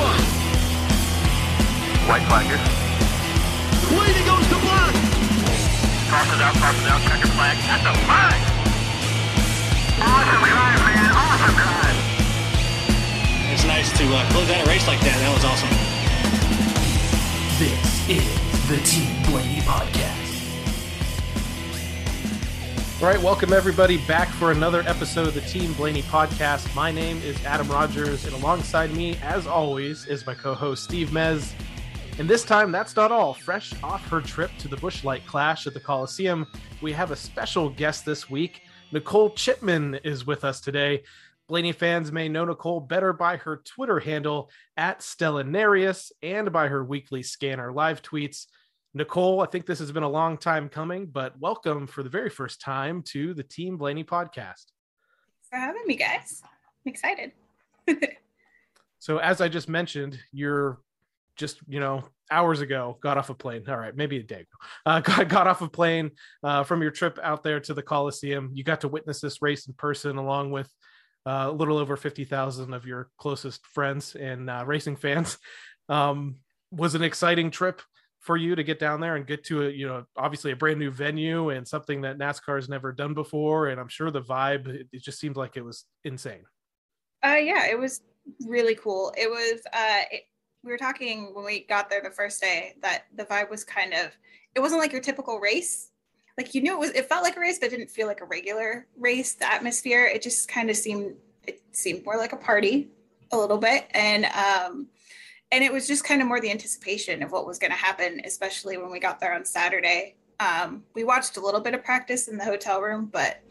one. White flag here. Sweeney goes to block. Crosses out, crosses out, checker flag. That's a flag! Awesome drive, man. Awesome drive. It's nice to uh, close out a race like that. That was awesome. This is the Team Blaney Podcast. All right, welcome everybody back for another episode of the Team Blaney podcast. My name is Adam Rogers, and alongside me, as always, is my co host Steve Mez. And this time, that's not all. Fresh off her trip to the Busch Light Clash at the Coliseum, we have a special guest this week. Nicole Chipman is with us today. Blaney fans may know Nicole better by her Twitter handle at Stellanarius and by her weekly scanner live tweets. Nicole, I think this has been a long time coming, but welcome for the very first time to the Team Blaney podcast. Thanks for having me, guys. I'm excited. So, as I just mentioned, you're just, you know, hours ago got off a plane. All right, maybe a day ago. Uh, got, got off a plane uh, from your trip out there to the Coliseum. You got to witness this race in person along with uh, a little over 50,000 of your closest friends and uh, racing fans. Um, was an exciting trip for you to get down there and get to a, you know, obviously a brand new venue and something that NASCAR has never done before. And I'm sure the vibe, it, just seemed like it was insane. Uh, yeah, it was really cool. It was. Uh, it, we were talking when we got there the first day that the vibe was kind of. It wasn't like your typical race. Like you knew it was. It felt like a race, but it didn't feel like a regular race. The atmosphere. It just kind of seemed. It seemed more like a party, a little bit, and um, and it was just kind of more the anticipation of what was going to happen, especially when we got there on Saturday. Um, we watched a little bit of practice in the hotel room, but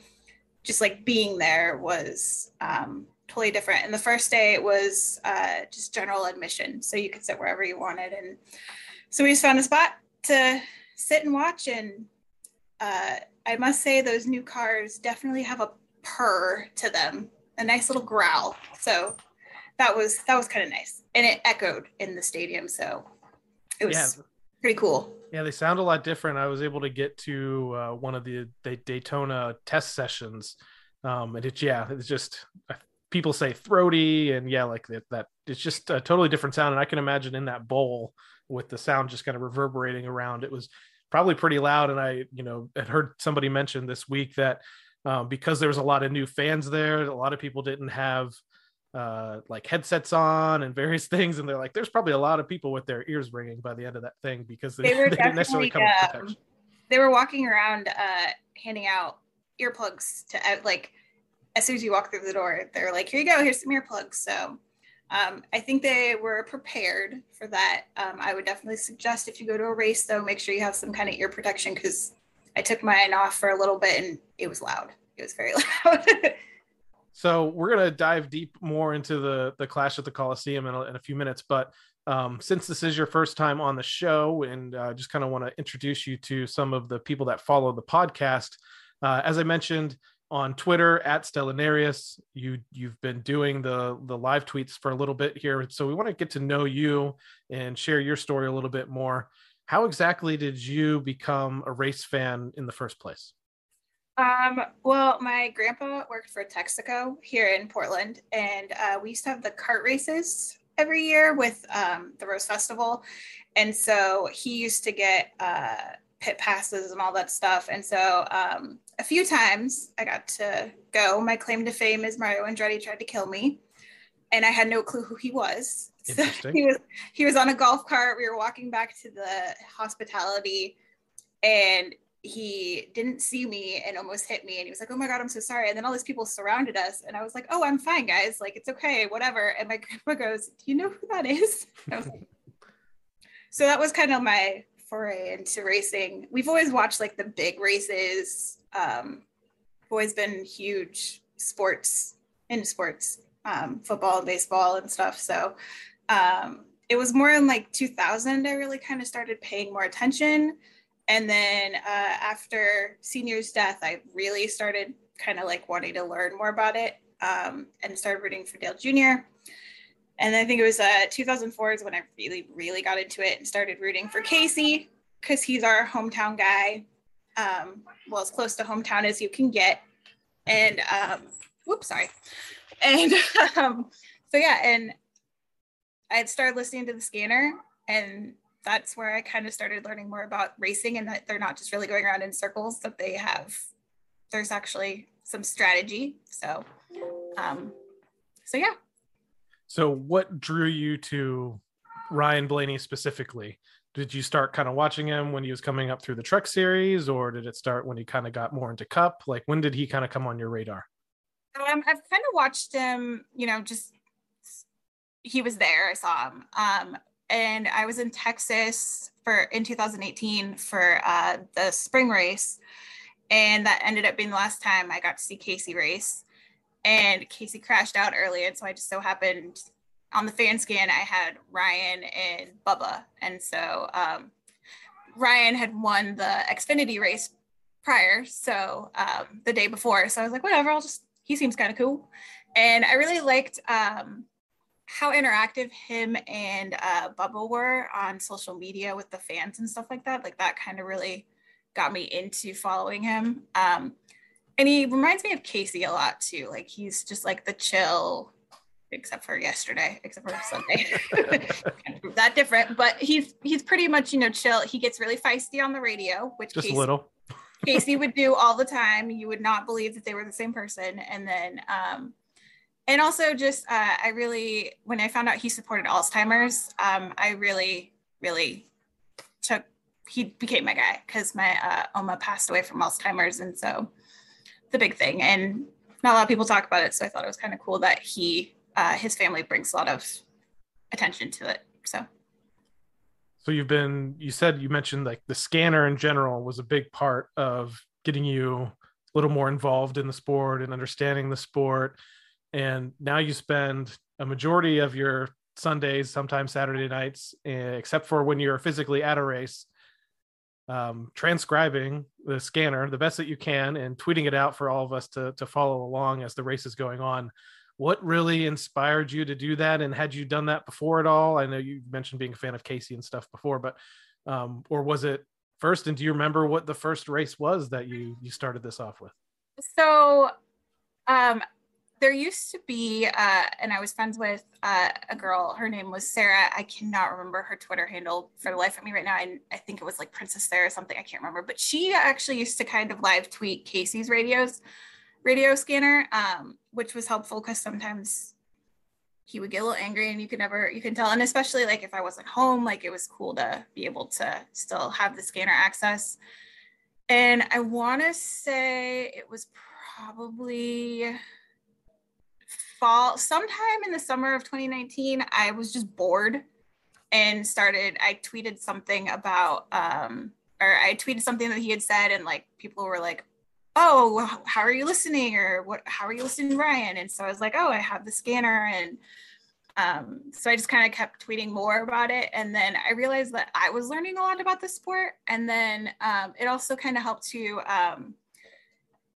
just like being there was um, totally different. And the first day it was uh, just general admission, so you could sit wherever you wanted. And so we just found a spot to sit and watch. And uh, I must say, those new cars definitely have a purr to them, a nice little growl. So that was that was kind of nice, and it echoed in the stadium. So it was Yeah. pretty cool. Yeah, they sound a lot different. I was able to get to uh, one of the, the Daytona test sessions, um, and it's yeah, it's just uh, people say throaty, and yeah, like that. That it's just a totally different sound, and I can imagine in that bowl with the sound just kind of reverberating around. It was probably pretty loud, and I you know had heard somebody mention this week that um, because there was a lot of new fans there, a lot of people didn't have uh like headsets on and various things and they're like there's probably a lot of people with their ears ringing by the end of that thing because they, They were they didn't necessarily come definitely, with protection they were walking around uh handing out earplugs to uh, like as soon as you walk through the door they're like here you go here's some earplugs. So um, i think they were prepared for that. Um, i would definitely suggest if you go to a race though make sure you have some kind of ear protection because i took mine off for a little bit and it was loud. It was very loud so we're going to dive deep more into the the clash at the coliseum in a, in a few minutes but um, since this is your first time on the show and uh, just kind of want to introduce you to some of the people that follow the podcast uh, as i mentioned on twitter at stellanarius you you've been doing the the live tweets for a little bit here. So we want to get to know you and share your story a little bit more. How exactly did you become a race fan in the first place Um, well, my grandpa worked for Texaco here in Portland, and uh, we used to have the cart races every year with um, the Rose Festival. And so he used to get uh, pit passes and all that stuff. And so um, a few times I got to go. My claim to fame is Mario Andretti tried to kill me, and I had no clue who he was. So Interesting. he was he was on a golf cart. We were walking back to the hospitality, and he didn't see me and almost hit me and he was like oh my god i'm so sorry. And then all these people surrounded us and i was like oh i'm fine guys. Like it's okay whatever. And my grandpa goes do you know who that is? Like- so that was kind of my foray into racing. We've always watched like the big races um always been huge sports in sports um football and baseball and stuff. So um it was more in like 2000 i really kind of started paying more attention and then uh, after senior's death, I really started kind of like wanting to learn more about it um, and started rooting for Dale Jr. And I think it was uh, 2004 is when I really, really got into it and started rooting for Casey because he's our hometown guy. Um, well, as close to hometown as you can get. And um, whoops, sorry. And um, so, yeah, and I had started listening to the scanner, and that's where I kind of started learning more about racing and that they're not just really going around in circles, that they have, there's actually some strategy. So, um, so yeah. So, what drew you to Ryan Blaney specifically? Did you start kind of watching him when he was coming up through the Truck Series, or did it start when he kind of got more into Cup? Like, when did he kind of come on your radar? Um, I've kind of watched him, you know, just he was there. I saw him. Um, and I was in Texas for in 2018 for uh, the spring race, and that ended up being the last time I got to see Casey race. And Casey crashed out early, and so I just so happened on the fan scan I had Ryan and Bubba, and so um, Ryan had won the Xfinity race prior, so um, the day before. So I was like, whatever, I'll just he seems kind of cool, and I really liked um, how interactive him and uh, Bubba were on social media with the fans and stuff like that. Like that kind of really got me into following him. Um, and he reminds me of Casey a lot too. Like he's just like the chill, except for yesterday, except for Sunday. that different, but he's he's pretty much you know chill. He gets really feisty on the radio, which Just Casey, a little. Casey would do all the time. You would not believe that they were the same person. And then um, and also just uh, I really when I found out he supported Alzheimer's, um, I really really took he became my guy because my uh, Oma passed away from Alzheimer's, and so the big thing, and not a lot of people talk about it, so I thought it was kind of cool that he uh, his family brings a lot of attention to it. So So you've been you said you mentioned like the scanner in general was a big part of getting you a little more involved in the sport and understanding the sport. And now you spend a majority of your Sundays, sometimes Saturday nights, eh, except for when you're physically at a race, um, transcribing the scanner the best that you can and tweeting it out for all of us to, to follow along as the race is going on. What really inspired you to do that? And had you done that before at all? I know you mentioned being a fan of Casey and stuff before, but um, or was it first? And do you remember what the first race was that you you started this off with? So, um, there used to be, uh, and I was friends with uh, a girl. Her name was Sarah. I cannot remember her Twitter handle for the life of me right now. And I think it was like Princess Sarah or something. I can't remember. But she actually used to kind of live tweet Casey's radios, radio scanner, um, which was helpful because sometimes he would get a little angry and you could never you can tell and especially like if i wasn't home like it was cool to be able to still have the scanner access and i want to say it was probably fall sometime in the summer of 2019 i was just bored and started i tweeted something about um or i tweeted something that he had said and like people were like oh how are you listening? Or what how are you listening ryan? And so i was like oh i have the scanner. And um, so i just kind of kept tweeting more about it. And then i realized that i was learning a lot about the sport. And then um, it also kind of helped to um,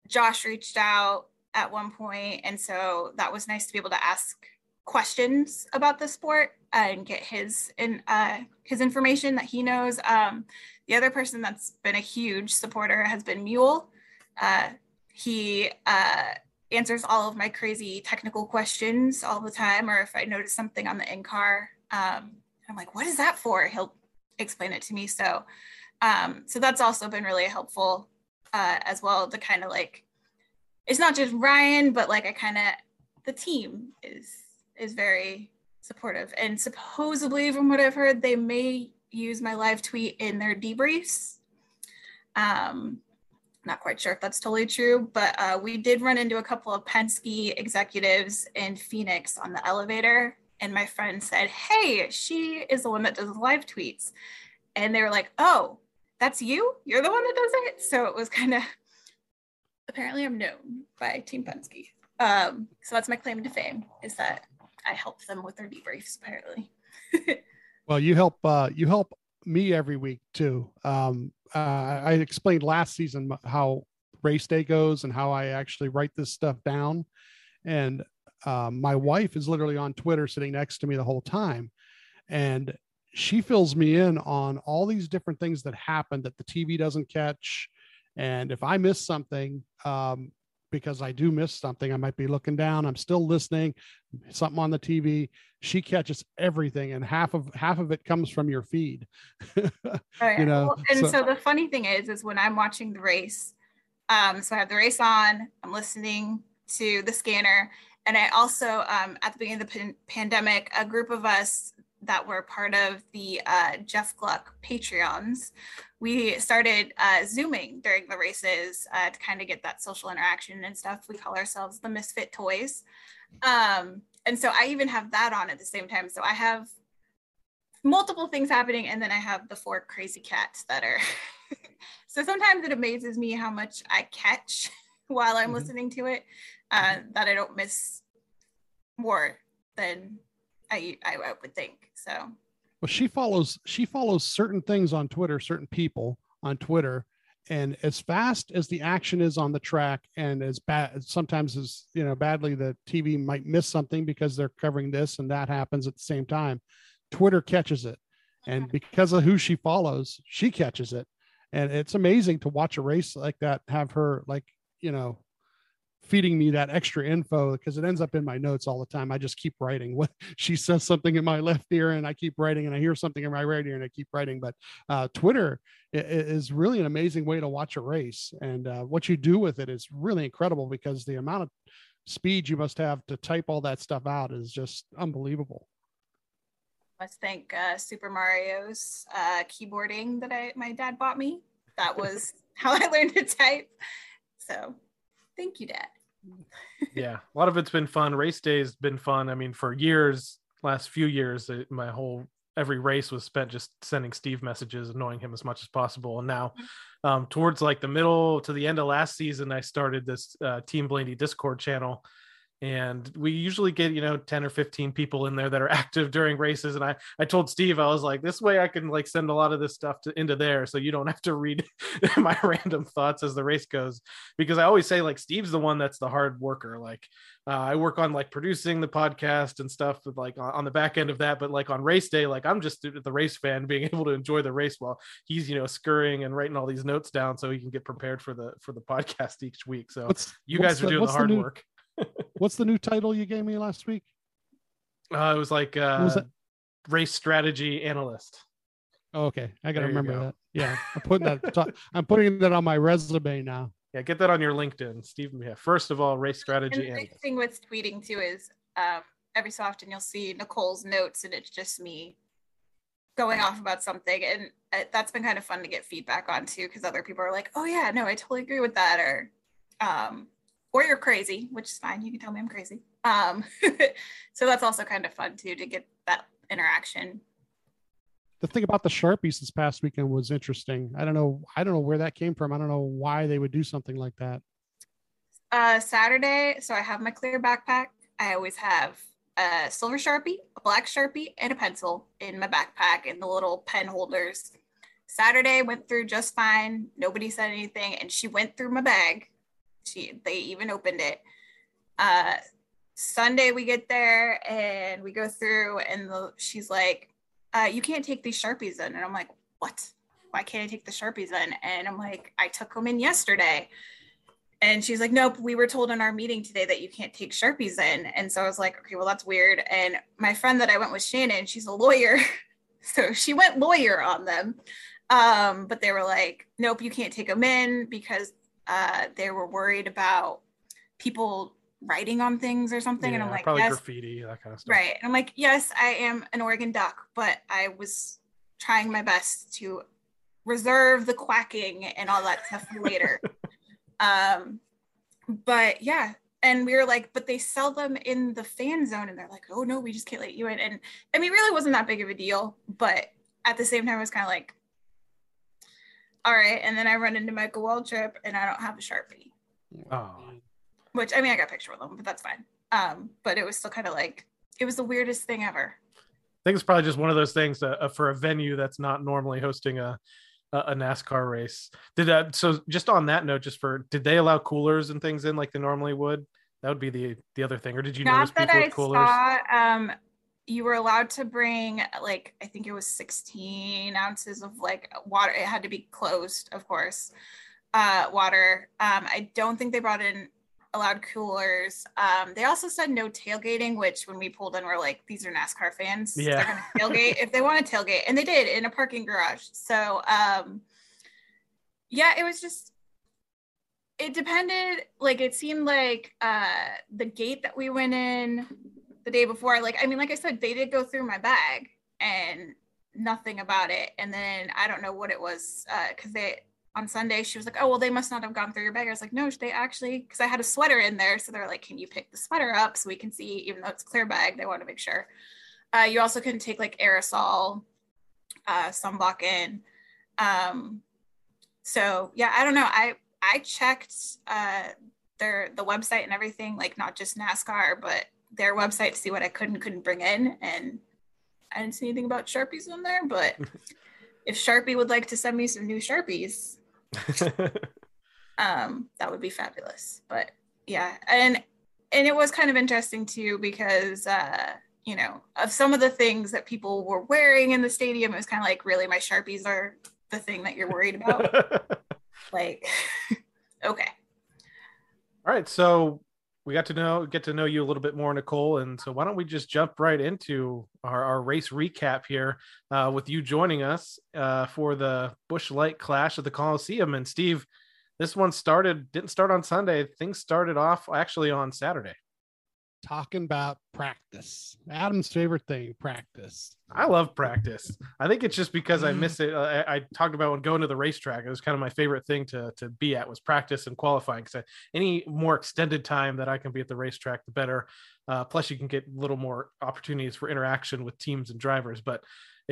josh reached out at one point and so that was nice to be able to ask questions about the sport and get his in uh, his information that he knows. Um, the other person that's been a huge supporter has been mule. Uh, he uh, answers all of my crazy technical questions all the time or if i notice something on the in-car um, i'm like what is that for? He'll explain it to me. So um, so that's also been really helpful uh, as well to kind of like it's not just Ryan, but like I kind of the team is is very supportive. And supposedly, from what I've heard, they may use my live tweet in their debriefs. Um, not quite sure if that's totally true, but uh, we did run into a couple of Penske executives in Phoenix on the elevator. And my friend said, Hey, she is the one that does the live tweets. And they were like, Oh, that's you? You're the one that does it? So it was kind of apparently I'm known by Team Penske. Um, so that's my claim to fame is that I help them with their debriefs apparently. Well, you help uh, you help me every week too. Um, uh, I explained last season how race day goes and how I actually write this stuff down. And um, my wife is literally on Twitter sitting next to me the whole time, and she fills me in on all these different things that happen that the TV doesn't catch. And if I miss something, um, because I do miss something. I might be looking down, I'm still listening, something on the TV. She catches everything, and half of half of it comes from your feed. Yeah. you know, Well, and so- so, the funny thing is, is when I'm watching the race, um, so I have the race on, I'm listening to the scanner, and I also, um, at the beginning of the pan- pandemic, a group of us that were part of the uh, Jeff Gluck Patreons, we started uh, zooming during the races uh, to kind of get that social interaction and stuff. We call ourselves the Misfit Toys, um, and so I even have that on at the same time. So I have multiple things happening and then i have the four crazy cats that are so sometimes it amazes me how much i catch while i'm Mhm. listening to it uh, that i don't miss more than I, I would think so. Well she follows she follows certain things on twitter certain people on twitter and as fast as the action is on the track and as bad sometimes as you know badly the tv might miss something because they're covering this and that happens at the same time twitter catches it. And because of who she follows she catches it. And it's amazing to watch a race like that have her like you know feeding me that extra info because it ends up in my notes all the time. I just keep writing what she says something in my left ear and i keep writing and i hear something in my right ear and i keep writing. But uh, twitter is really an amazing way to watch a race and uh, what you do with it is really incredible because the amount of speed you must have to type all that stuff out is just unbelievable. Let's thank uh, super mario's uh, keyboarding that i my dad bought me. That was how i learned to type. So thank you dad yeah, a lot of it's been fun. Race day's been fun. I mean, for years, last few years, my whole every race was spent just sending Steve messages, annoying him as much as possible. And now, um, towards like the middle to the end of last season, I started this uh, Team Blaney Discord channel. And we usually get, you know, 10 or 15 people in there that are active during races. And I, I told Steve, I was like, this way I can like send a lot of this stuff to, into there. So you don't have to read my random thoughts as the race goes because I always say like Steve's the one that's the hard worker. Like uh, I work on like producing the podcast and stuff, like on, on the back end of that. But like on race day, like I'm just the the race fan, being able to enjoy the race while he's you know scurrying and writing all these notes down so he can get prepared for the for the podcast each week. So what's you guys are doing the hard new, work. What's the new title you gave me last week Uh, it was like uh, was race strategy analyst. oh, okay i gotta There remember go. that yeah i'm putting that i'm putting that on my resume now Yeah, get that on your LinkedIn, Steve. Yeah, first of all, race strategy. And strategy the nice analyst. thing with tweeting too is um, every so often you'll see Nicole's notes and it's just me going off about something. And uh, that's been kind of fun to get feedback on too, because other people are like, oh yeah, no, I totally agree with that. Or, um, or you're crazy, which is fine. You can tell me I'm crazy. Um, so that's also kind of fun too, to get that interaction. the thing about the sharpies this past weekend was interesting i don't know i don't know where that came from i don't know why they would do something like that Uh, Saturday, so I have my clear backpack. I always have a silver sharpie, a black sharpie, and a pencil in my backpack in the little pen holders. Saturday went through just fine. Nobody said anything, and she went through my bag. She they even opened it. Uh, Sunday we get there and we go through, and the, she's like, uh, "You can't take these sharpies in," and I'm like, "What? Why can't I take the sharpies in?" And I'm like, "I took them in yesterday." And she's like, nope, we were told in our meeting today that you can't take Sharpies in. And so I was like, okay, well, that's weird. And my friend that I went with, Shannon, she's a lawyer. So she went lawyer on them. Um, but they were like, nope, you can't take them in because uh, they were worried about people writing on things or something. and I'm like, probably yes, graffiti, that kind of stuff. Right. And I'm like, yes, I am an Oregon duck, but I was trying my best to reserve the quacking and all that stuff for later. um, but yeah. And we were like, but they sell them in the fan zone. And they're like, oh no, we just can't let you in. And I mean, really wasn't that big of a deal. But at the same time, I was kind of like, all right. And then I run into Michael Waltrip and I don't have a Sharpie Oh, which I mean, I got a picture with them, but that's fine. Um, but it was still kind of like it was the weirdest thing ever. I think it's probably just one of those things uh, uh, for a venue that's not normally hosting a a NASCAR race. Did that? So just on that note, just for did they allow coolers and things in like they normally would? That would be the the other thing. Or did you notice Not that people I with coolers? saw. Um, you were allowed to bring like I think it was 16 ounces of like water. It had to be closed, of course. Uh, water. Um, I don't think they brought in allowed coolers. Um, they also said no tailgating, which when we pulled in, we're like, these are NASCAR fans. Yeah. They're gonna tailgate if they want to tailgate, and they did in a parking garage. So um, yeah, it was just it depended. Like it seemed like uh, the gate that we went in the day before. Like I mean, like I said, they did go through my bag and nothing about it. And then I don't know what it was because they on Sunday, she was like, "Oh, well, they must not have gone through your bag." I was like, "No, they actually," because I had a sweater in there, so they're like, "Can you pick the sweater up so we can see?" Even though it's clear bag, they want to make sure. Uh, you also can take like aerosol, uh, sunblock in. Um, so yeah, I don't know. I I checked uh, their the website and everything, like not just NASCAR, but their website to see what I could and couldn't bring in, and I didn't see anything about sharpies on there. But if Sharpie would like to send me some new sharpies, um that would be fabulous but yeah and and it was kind of interesting too because uh you know of some of the things that people were wearing in the stadium it was kind of like really my sharpies are the thing that you're worried about like okay All right, so we got to know get to know you a little bit more, Nicole, and so why don't we just jump right into our, our race recap here uh, with you joining us uh, for the Busch Light Clash at the Coliseum. And Steve, this one started didn't start on Sunday. Things started off actually on Saturday. Talking about practice. Adam's favorite thing, practice. I love practice. I think it's just because I miss it. I, I talked about when going to the racetrack. It was kind of my favorite thing to to be at was practice and qualifying. Because any more extended time that I can be at the racetrack, the better. Uh, plus, you can get a little more opportunities for interaction with teams and drivers. But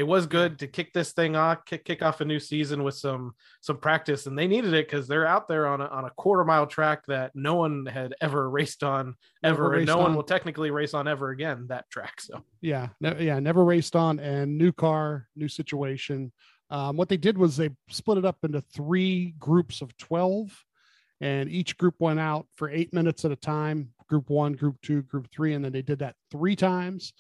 it was good to kick this thing off, kick kick off a new season with some some practice, and they needed it because they're out there on a, on a quarter mile track that no one had ever raced on Never ever, and no raced one will technically race on ever again that track. So Yeah, no, yeah, never raced on and new car, new situation. Um, what they did was they split it up into three groups of 12, and each group went out for eight minutes at a time group one, group two, group three, and then they did that three times.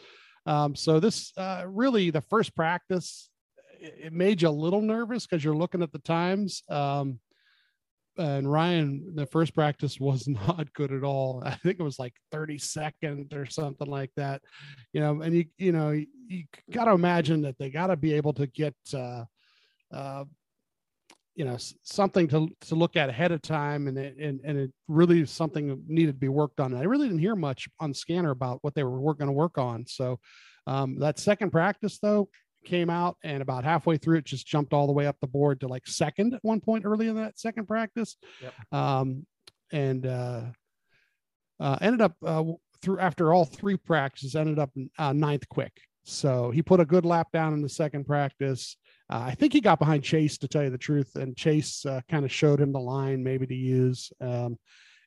Um, so, this uh, really the first practice, it, it made you a little nervous because you're looking at the times. Um, and Ryan, the first practice was not good at all. I think it was like 32nd or something like that. You know, and you you know you, you got to imagine that they got to be able to get uh, uh, you know something to to look at ahead of time, and it, and and it really is something needed to be worked on. I really didn't hear much on Scanner about what they were going to work on. So um, that second practice though came out and about halfway through it just jumped all the way up the board to like second at one point early in that second practice Yep. um, and uh, uh, ended up uh, through after all three practices ended up uh, ninth quick so he put a good lap down in the second practice uh, i think he got behind chase to tell you the truth and chase uh, kind of showed him the line maybe to use um,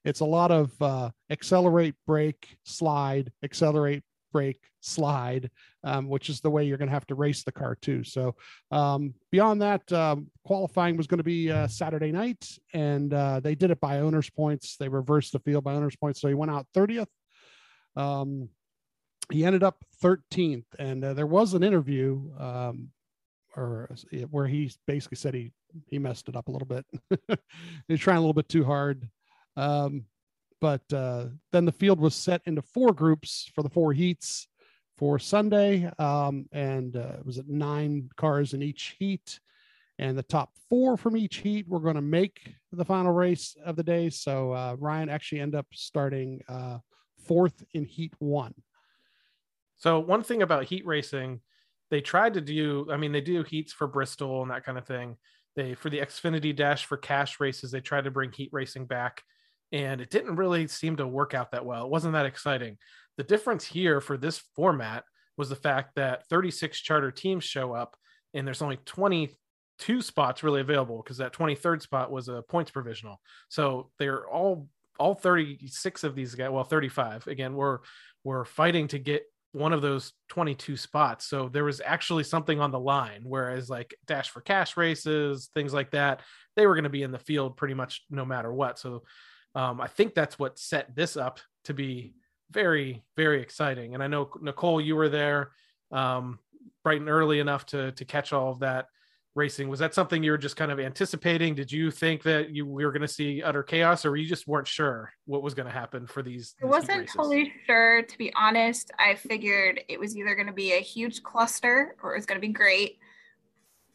it's a lot of uh, accelerate brake slide accelerate brake slide um, which is the way you're going to have to race the car too. So um, beyond that, um, qualifying was going to be uh, Saturday night, and uh, they did it by owners' points. They reversed the field by owners' points, so he went out 30th. Um, he ended up 13th, and uh, there was an interview um, or where he basically said he he messed it up a little bit. He's trying a little bit too hard. Um, but uh, then the field was set into four groups for the four heats for Sunday, um, and uh, it was at nine cars in each heat. And the top four from each heat were going to make the final race of the day. So uh, Ryan actually ended up starting uh, fourth in heat one. So one thing about heat racing, they tried to do. I mean, they do heats for Bristol and that kind of thing. They for the Xfinity Dash for cash races, they tried to bring heat racing back, and it didn't really seem to work out that well. It wasn't that exciting. The difference here for this format was the fact that 36 charter teams show up, and there's only 22 spots really available because that 23rd spot was a points provisional. So they're all all 36 of these guys, well, 35 again, were were fighting to get one of those 22 spots. So there was actually something on the line. Whereas like dash for cash races, things like that, they were going to be in the field pretty much no matter what. So um, I think that's what set this up to be very, very exciting. And I know Nicole, you were there um, bright and early enough to to catch all of that. Racing. Was that something you were just kind of anticipating? Did you think that you we were going to see utter chaos, or you just weren't sure what was going to happen for these? I these heat wasn't totally sure, to be honest. I figured it was either going to be a huge cluster or it was going to be great.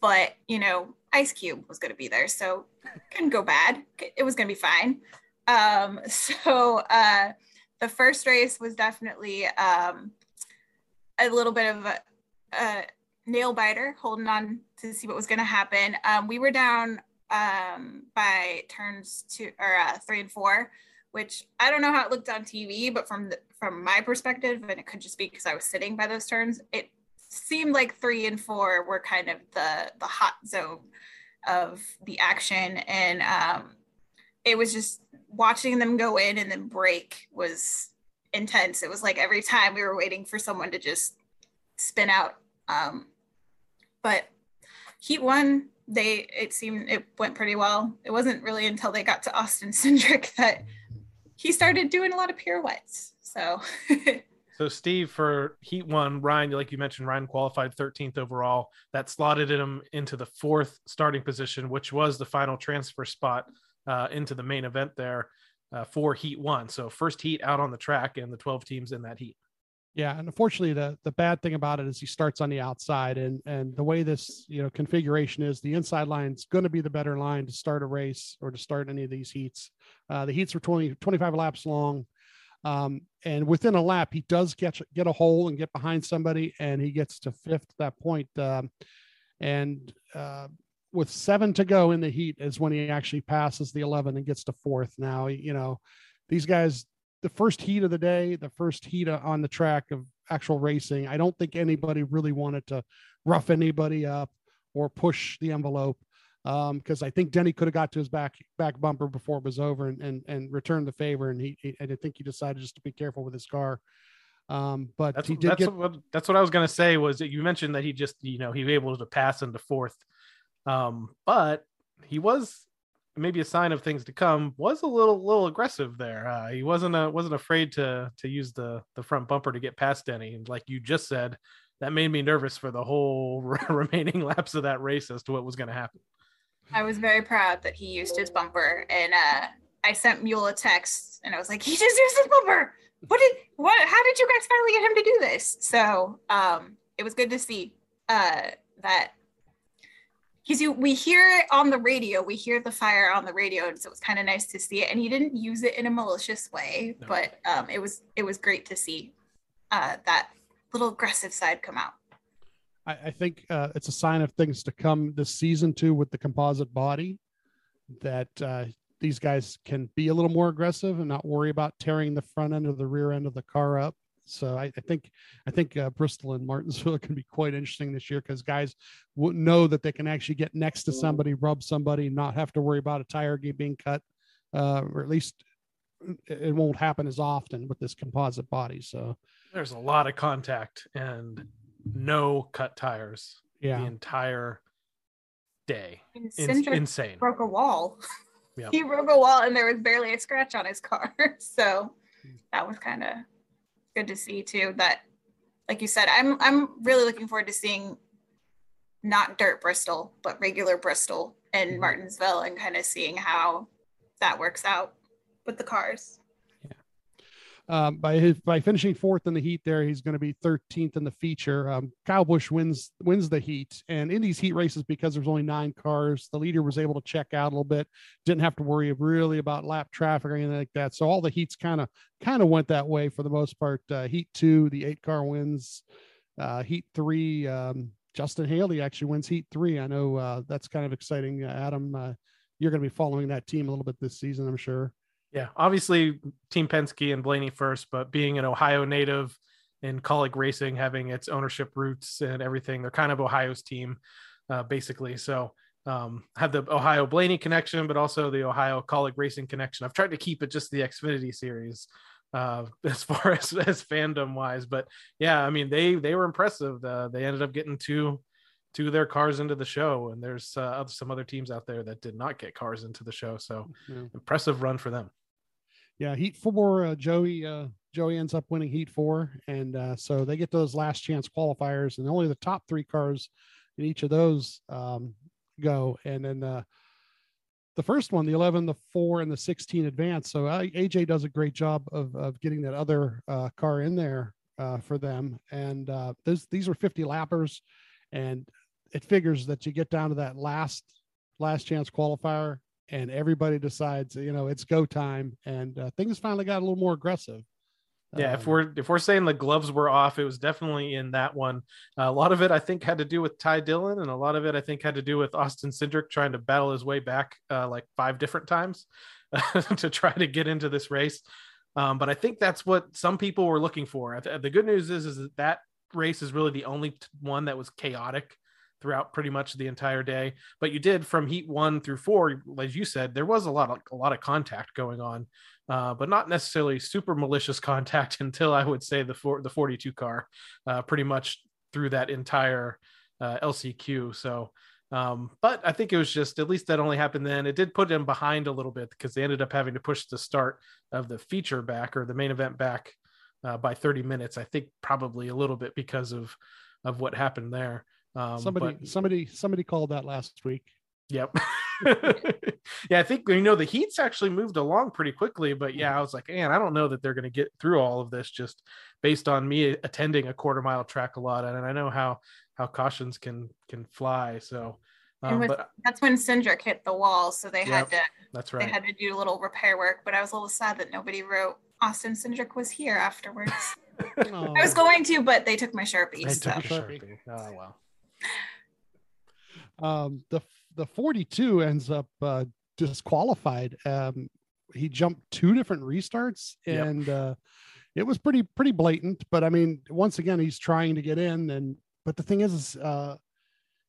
But, you know, Ice Cube was going to be there. So it couldn't go bad. It was going to be fine. Um, so uh, the first race was definitely um, a little bit of a, a nail biter, holding on to see what was going to happen. Um, we were down um, by turns two or uh, three and four which I don't know how it looked on TV, but from the, from my perspective, and it could just be because I was sitting by those turns, it seemed like three and four were kind of the the hot zone of the action, and um, it was just watching them go in and then break was intense. It was like every time we were waiting for someone to just spin out. Um, but Heat one, they it seemed it went pretty well. It wasn't really until they got to Austin Cindric that he started doing a lot of pirouettes. So So Steve, for Heat One, Ryan, like you mentioned, Ryan qualified 13th overall. That slotted him into the fourth starting position, which was the final transfer spot uh, into the main event there uh, for Heat One. So first heat out on the track, and the 12 teams in that heat. Yeah, and unfortunately, the the bad thing about it is he starts on the outside, and and the way this you know configuration is, the inside line is going to be the better line to start a race or to start any of these heats. Uh, the heats were 20 25 laps long, um, and within a lap, he does get get a hole and get behind somebody, and he gets to fifth at that point. Um, and uh, with seven to go in the heat is when he actually passes the 11 and gets to fourth. Now, you know, these guys the first heat of the day, the first heat on the track of actual racing. I don't think anybody really wanted to rough anybody up or push the envelope because um, I think Denny could have got to his back back bumper before it was over and and, and returned the favor. And he, he I think he decided just to be careful with his car. Um, but That's, he did that's get what that's what I was gonna say was that you mentioned that he just you know he was able to pass into fourth, um, but he was maybe a sign of things to come was a little little aggressive there. Uh, he wasn't wasn't afraid to to use the the front bumper to get past Denny, and like you just said, that made me nervous for the whole remaining laps of that race as to what was going to happen. I was very proud that he used his bumper, and uh, I sent Mule a text, and I was like, "He just used his bumper. What did what? How did you guys finally get him to do this?" So um, it was good to see uh, that because you we hear it on the radio, we hear the fire on the radio, and so it was kind of nice to see it. And he didn't use it in a malicious way, No. but um, it was it was great to see uh, that little aggressive side come out. I, I think uh, it's a sign of things to come this season too with the composite body that uh, these guys can be a little more aggressive and not worry about tearing the front end or the rear end of the car up. So I, I think I think uh, Bristol and Martinsville can be quite interesting this year because guys will know that they can actually get next to somebody, rub somebody, not have to worry about a tire being cut, uh, or at least it it won't happen as often with this composite body. So There's a lot of contact and no cut tires the entire day. And It's Cindric insane. broke a wall. Yep. He broke a wall, and there was barely a scratch on his car. So that was kind of good to see too. That, like you said, I'm I'm really looking forward to seeing not dirt Bristol, but regular Bristol and Mhm. Martinsville, and kind of seeing how that works out with the cars. Um, by his by finishing fourth in the heat there he's going to be 13th in the feature. Um, kyle busch wins wins the heat and in these heat races because there's only nine cars. The leader was able to check out a little bit didn't have to worry really about lap traffic or anything like that. So all the heats kind of kind of went that way for the most part. Uh, heat two the eight car wins. Uh, heat three um, justin haley actually wins heat three. I know uh, that's kind of exciting. Uh, adam uh, you're going to be following that team a little bit this season i'm sure Yeah, obviously Team Penske and Blaney first, but being an Ohio native and Kaulig Racing, having its ownership roots and everything, they're kind of Ohio's team, uh, basically. So um, have the Ohio Blaney connection, but also the Ohio Kaulig Racing connection. I've tried to keep it just the Xfinity series uh, as far as as fandom wise, but yeah, I mean they they were impressive. Uh, they ended up getting two two of their cars into the show, and there's uh, some other teams out there that did not get cars into the show. So Yeah. impressive run for them. Yeah, Heat Four. Uh, Joey uh, Joey ends up winning Heat Four, and uh, so they get those last chance qualifiers, and only the top three cars in each of those um, go. And then uh, the first one, the 11, the four, and the 16 advance. So uh, AJ does a great job of, of getting that other uh, car in there uh, for them. And uh, those, these are 50 lappers. And it figures that you get down to that last last chance qualifier and everybody decides you know it's go time and uh, things finally got a little more aggressive Yeah, if Um, we're if we're saying the gloves were off, it was definitely in that one. a lot of it, I think, had to do with Ty Dillon, and a lot of it, I think, had to do with Austin Cindric trying to battle his way back uh, like five different times to try to get into this race. Um, but I think that's what some people were looking for. The good news is, is that that race is really the only one that was chaotic throughout pretty much the entire day. But you did from heat one through four, as you said, there was a lot of a lot of contact going on uh, but not necessarily super malicious contact until I would say the four, the 42 car, uh, pretty much through that entire uh, LCQ. So, um, but I think it was just at least that only happened then. It did put them behind a little bit because they ended up having to push the start of the feature back or the main event back uh, by 30 minutes. I think probably a little bit because of of what happened there. Um, somebody but- somebody somebody called that last week Yep. yeah, I think you know the Heat's actually moved along pretty quickly, but yeah, I was like, man, I don't know that they're going to get through all of this just based on me attending a quarter mile track a lot, and I know how how cautions can can fly. So, um, with- but That's when Cindric hit the wall, so they Yep, had to that's right they had to do a little repair work. But I was a little sad that nobody wrote Austin Cindric was here afterwards. Oh, I was going to, but they took my sharpie. I so. took a Sharpie. Sharpie. Oh well. Um, the the 42 ends up uh, disqualified. Um, he jumped two different restarts, Yep. and uh, it was pretty pretty blatant. But I mean, once again, he's trying to get in, and but the thing is, is uh,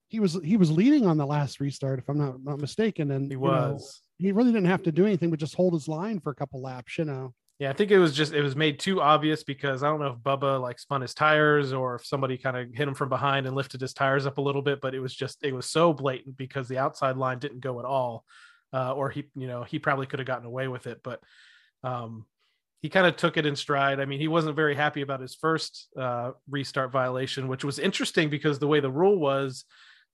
he was he was leading on the last restart, if I'm not not mistaken, and He you know, was. he really didn't have to do anything but just hold his line for a couple laps, you know. Yeah, I think it was just it was made too obvious because I don't know if Bubba like spun his tires or if somebody kind of hit him from behind and lifted his tires up a little bit, but it was just it was so blatant because the outside line didn't go at all, uh, or he you know he probably could have gotten away with it, but um, he kind of took it in stride. I mean, he wasn't very happy about his first uh, restart violation, which was interesting because the way the rule was.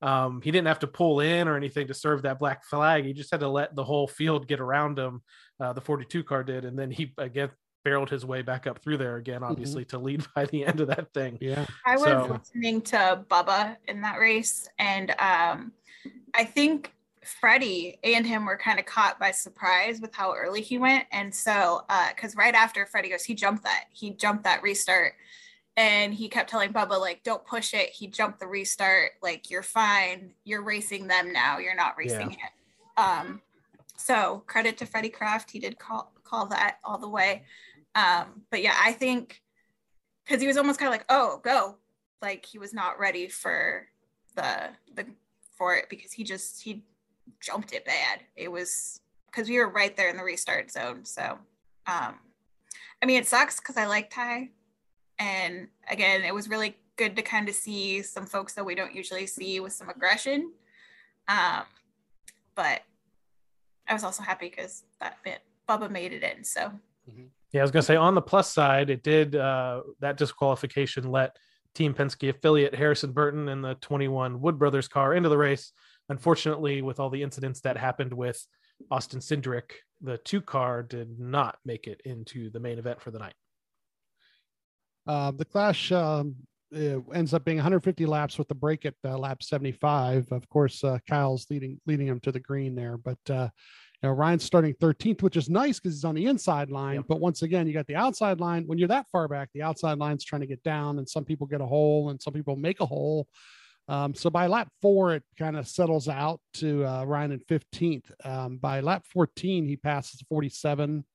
Um, he didn't have to pull in or anything to serve that black flag. He just had to let the whole field get around him uh, the 42 car did, and then he again barreled his way back up through there again, obviously to lead by the end of that thing. Yeah. I was So- listening to Bubba in that race, and um, I think Freddie and him were kind of caught by surprise with how early he went. And so, because right after Freddie goes, he jumped that, he jumped that restart. And he kept telling Bubba, like, don't push it. He jumped the restart. Like, you're fine. You're racing them now. You're not racing it. Um, so credit to Freddie Kraft. He did call call that all the way. Um, but yeah, I think because he was almost kind of like, oh, go. Like he was not ready for the the for it because he just he jumped it bad. It was because we were right there in the restart zone. So um I mean it sucks because I like Ty. And again, it was really good to kind of see some folks that we don't usually see with some aggression. Um, but I was also happy because that bit Bubba made it in. So Yeah, I was gonna say on the plus side, it did uh, that disqualification let Team Penske affiliate Harrison Burton and the 21 Wood Brothers car into the race. Unfortunately, with all the incidents that happened with Austin Cindric, the two car did not make it into the main event for the night. Uh, the clash um, uh, ends up being 150 laps with the break at uh, lap 75. Of course, uh, Kyle's leading leading him to the green there, but uh, you know, Ryan's starting 13th, which is nice because he's on the inside line. Yep. But once again, you got the outside line. When you're that far back, the outside line's trying to get down, and some people get a hole, and some people make a hole. Um, so by lap four, it kind of settles out to uh, Ryan in 15th. Um, by lap 14, he passes 47.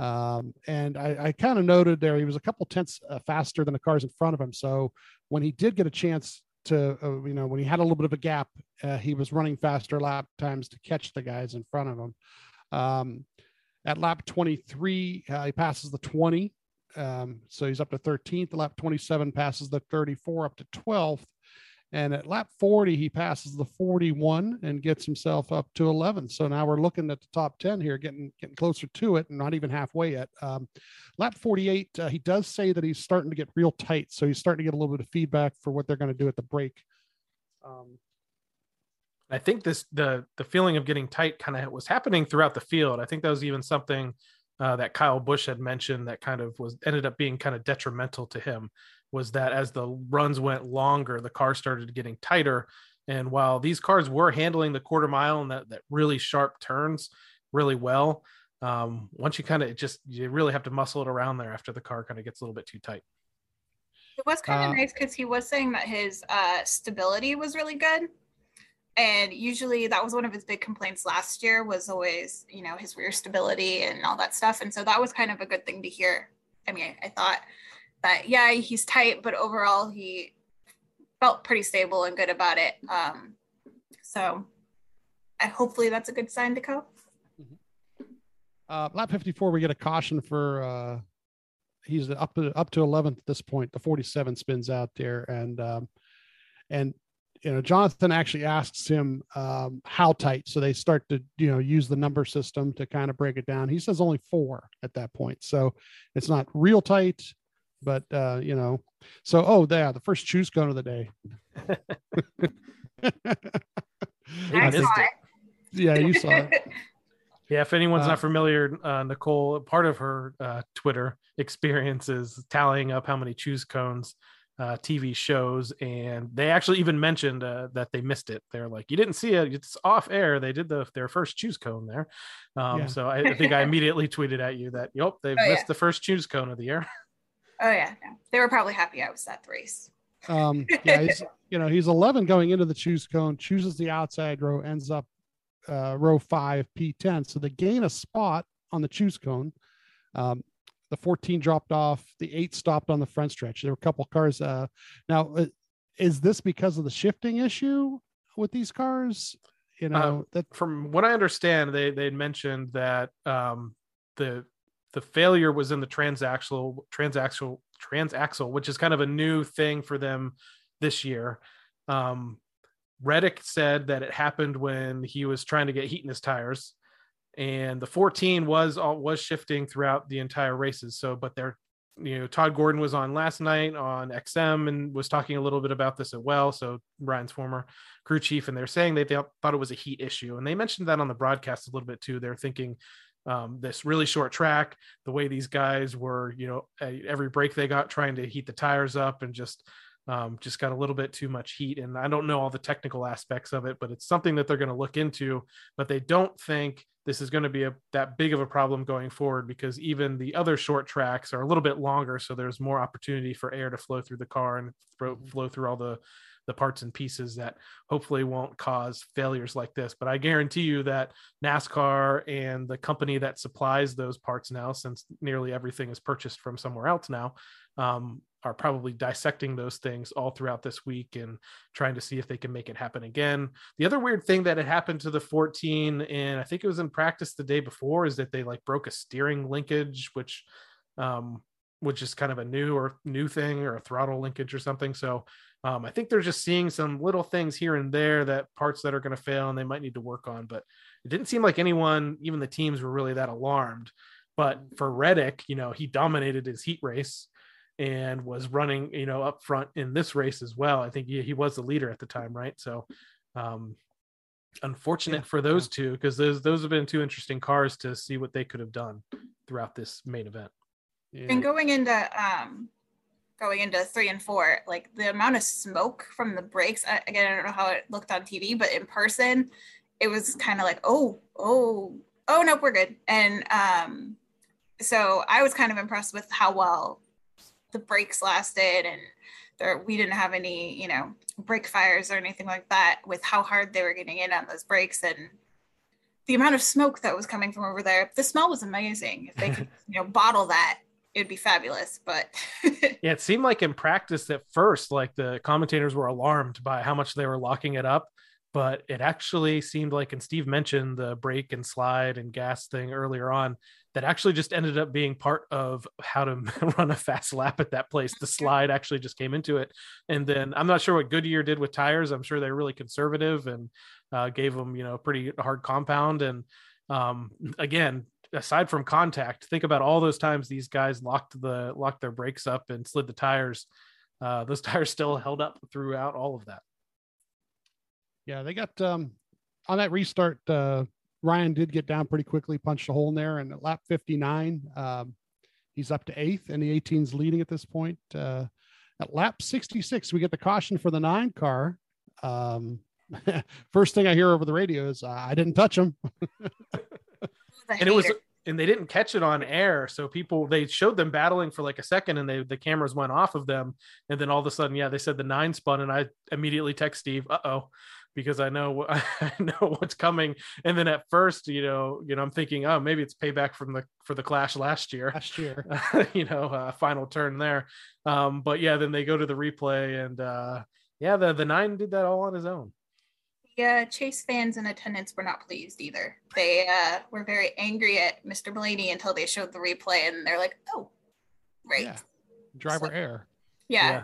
Um, and I, I kind of noted there he was a couple tenths uh, faster than the cars in front of him. So when he did get a chance to, uh, you know, when he had a little bit of a gap, uh, he was running faster lap times to catch the guys in front of him. Um, at lap 23, uh, he passes the 20. Um, so he's up to 13th. Lap 27 passes the 34 up to 12th. And at lap 40, he passes the 41 and gets himself up to 11. So now we're looking at the top 10 here, getting getting closer to it, and not even halfway yet. Um, lap 48, uh, he does say that he's starting to get real tight. So he's starting to get a little bit of feedback for what they're going to do at the break. Um, I think this the the feeling of getting tight kind of was happening throughout the field. I think that was even something uh, that Kyle Busch had mentioned that kind of was ended up being kind of detrimental to him was that as the runs went longer, the car started getting tighter. And while these cars were handling the quarter mile and that that really sharp turns really well, um, once you kind of just you really have to muscle it around there after the car kind of gets a little bit too tight. It was kind of Uh, nice because he was saying that his uh, stability was really good. And usually that was one of his big complaints last year was always, you know, his rear stability and all that stuff. And so that was kind of a good thing to hear. I mean, I thought that, yeah, he's tight, but overall he felt pretty stable and good about it. Um, so I, hopefully that's a good sign to go. uh, lap 54, we get a caution for uh, he's up to up to 11th at this point. The 47 spins out there, and um, and you know Jonathan actually asks him um, how tight. So they start to you know use the number system to kind of break it down. He says only four at that point, so it's not real tight, but uh, you know. So oh, yeah, the first choose cone of the day. I I saw it. it. yeah, you saw it. Yeah, if anyone's Uh, not familiar, uh, Nicole, part of her uh, Twitter experience is tallying up how many choose cones uh, TV shows, and they actually even mentioned uh, that they missed it. They're like, "You didn't see it; it's off air." They did the their first choose cone there, um, Yeah. so I, I think I immediately tweeted at you that, "Yep, they've Oh, missed yeah. the first choose cone of the year." Oh yeah, no. they were probably happy I was at the race. Um, yeah, he's you know he's 11 going into the choose cone, chooses the outside row, ends up uh, row five P10. So they gain a spot on the choose cone. Um, the 14 dropped off. The eight stopped on the front stretch. There were a couple cars. Uh, now, uh, is this because of the shifting issue with these cars? You know that From what I understand, they they mentioned that um, the the failure was in the transaxle transaxle transaxle, which is kind of a new thing for them this year. Um, Reddick said that it happened when he was trying to get heat in his tires, and the 14 was all was shifting throughout the entire races. So, but they're you know Todd Gordon was on last night on XM and was talking a little bit about this as well. So Ryan's former crew chief, and they're saying they thought thought it was a heat issue, and they mentioned that on the broadcast a little bit too. They're thinking um, this really short track, the way these guys were, you know, every break they got trying to heat the tires up and just um, just got a little bit too much heat. And I don't know all the technical aspects of it, but it's something that they're going to look into. But they don't think this is going to be a that big of a problem going forward because even the other short tracks are a little bit longer, so there's more opportunity for air to flow through the car and flow, flow through all the the parts and pieces that hopefully won't cause failures like this. But I guarantee you that NASCAR and the company that supplies those parts now, since nearly everything is purchased from somewhere else now, um, are probably dissecting those things all throughout this week and trying to see if they can make it happen again. The other weird thing that had happened to the 14, and I think it was in practice the day before, is that they like broke a steering linkage, which um, which is kind of a new or new thing or a throttle linkage or something. So um, I think they're just seeing some little things here and there that parts that are going to fail and they might need to work on. But it didn't seem like anyone, even the teams, were really that alarmed. But for Reddick, you know, he dominated his heat race and was running, you know, up front in this race as well. I think he, he was the leader at the time, right? So, um, unfortunate Yeah, for those two because those those have been two interesting cars to see what they could have done throughout this main event. And going into um going into three and four, like the amount of smoke from the brakes. I, again, I don't know how it looked on TV, but in person, it was kind of like, oh, oh, oh, nope, we're good. And um, so I was kind of impressed with how well the brakes lasted, and there we didn't have any, you know, brake fires or anything like that. With how hard they were getting in on those brakes and the amount of smoke that was coming from over there. The smell was amazing. If they could, you know, bottle that, it'd be fabulous. But Yeah, it seemed like in practice at first, like the commentators were alarmed by how much they were locking it up. But it actually seemed like, and Steve mentioned the break and slide and gas thing earlier on, that actually just ended up being part of how to run a fast lap at that place. The slide actually just came into it. And then I'm not sure what Goodyear did with tires. I'm sure they're really conservative and uh, gave them, you know, pretty hard compound. And um, again, aside from contact, think about all those times these guys locked the locked their brakes up and slid the tires. Uh, those tires still held up throughout all of that. Yeah, they got um on that restart. Uh, Ryan did get down pretty quickly, punched a hole in there, and at lap 59, um, he's up to eighth, and the 18's leading at this point. Uh, at lap 66, we get the caution for the nine car. Um, first thing I hear over the radio is, uh, "I didn't touch him." And it was and they didn't catch it on air so people they showed them battling for like a second and they the cameras went off of them. And then all of a sudden yeah they said the nine spun and i immediately text steve uh-oh because i know i know what's coming. And then at first you know you know i'm thinking oh maybe it's payback from the for the clash last year. Last year. you know uh, final turn there. Um but yeah then they go to the replay and uh yeah the the nine did that all on his own Yeah, Chase fans in attendance were not pleased either. They uh, were very angry at Mr. Blaney until they showed the replay, and they're like, "Oh, right, Yeah. Driver error. yeah, yeah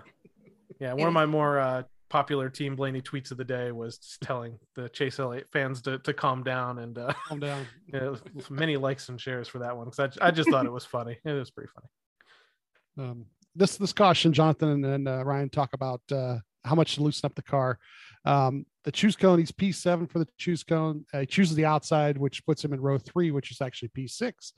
yeah one of my more uh popular team blaney tweets of the day was just telling the chase elliott fans to, to calm down and uh Calm down. yeah, many likes and shares for that one because I, I just thought it was funny it was pretty funny um, this this caution, Jonathan and uh, Ryan talk about uh, how much to loosen up the car. Um, the choose cone, he's P7 for the choose cone. Uh, he chooses the outside, which puts him in row three, which is actually P6.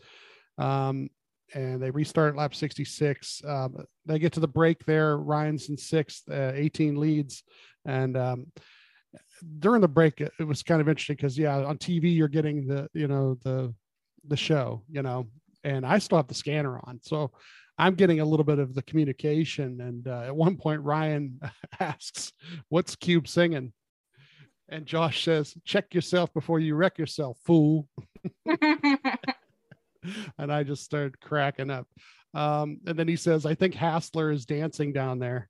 Um, and they restart lap 66. Um, they get to the break there. Ryan's in sixth, uh, 18 leads. And um, during the break, it, it was kind of interesting because, yeah, on TV, you're getting the, you know, the, the show, you know, and I still have the scanner on. So I'm getting a little bit of the communication. And uh, at one point, Ryan asks, What's Cube singing? And Josh says, Check yourself before you wreck yourself, fool. and I just started cracking up. Um, and then he says, I think Hassler is dancing down there.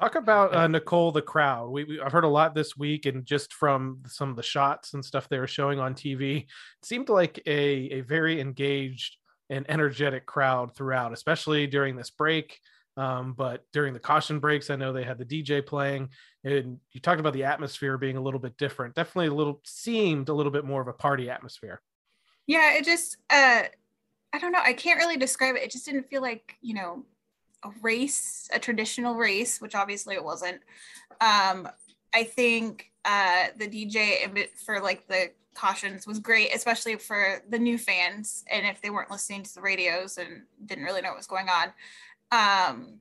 talk about uh, nicole the crowd we, we i've heard a lot this week and just from some of the shots and stuff they were showing on tv it seemed like a, a very engaged and energetic crowd throughout especially during this break um, but during the caution breaks i know they had the dj playing and you talked about the atmosphere being a little bit different definitely a little seemed a little bit more of a party atmosphere yeah. It just, uh, I don't know. I can't really describe it. It just didn't feel like you know a race, a traditional race, which obviously it wasn't. Um, I think uh, the DJ for like the cautions was great, especially for the new fans and if they weren't listening to the radios and didn't really know what was going on. Um,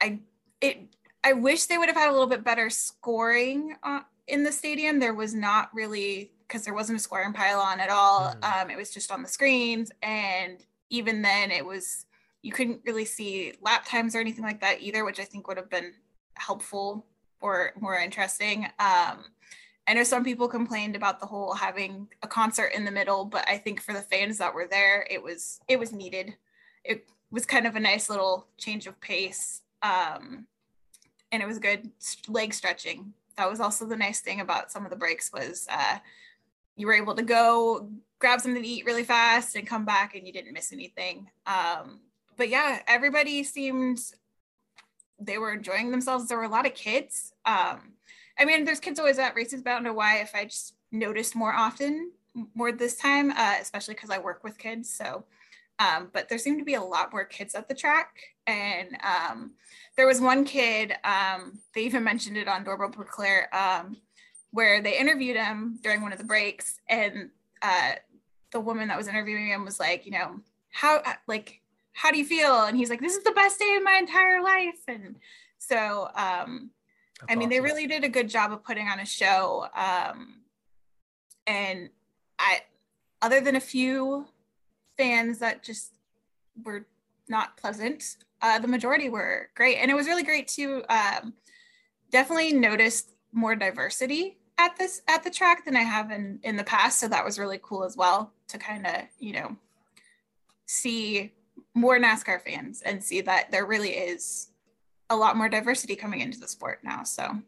I it I wish they would have had a little bit better scoring uh, in the stadium. There was not really because there wasn't a scoring pylon at all. Mhm. Um, it was just on the screens, and even then, it was you couldn't really see lap times or anything like that either, which I think would have been helpful or more interesting. Um, I know some people complained about the whole having a concert in the middle, but I think for the fans that were there, it was it was needed. It was kind of a nice little change of pace, um, and it was good leg stretching. That was also the nice thing about some of the breaks was uh, you were able to go grab something to eat really fast and come back, and you didn't miss anything. Um, but yeah, everybody seemed they were enjoying themselves. There were a lot of kids. Um, I mean, there's kids always at races, but I don't know why. If I just noticed more often, more this time, uh, especially because I work with kids. So, um, but there seemed to be a lot more kids at the track, and um, there was one kid. Um, they even mentioned it on Doorbell Claire, um, where they interviewed him during one of the breaks, and uh, the woman that was interviewing him was like, you know, how like how do you feel? And he's like, this is the best day of my entire life, and so um, That's I mean, they really did a good job of putting on a show. Um, and I, other than a few fans that just were not pleasant, uh, the majority were great. And it was really great to um, definitely notice more diversity at this at the track than I have in in the past. So that was really cool as well to kind of you know see more NASCAR fans and see that there really is a lot more diversity coming into the sport now. So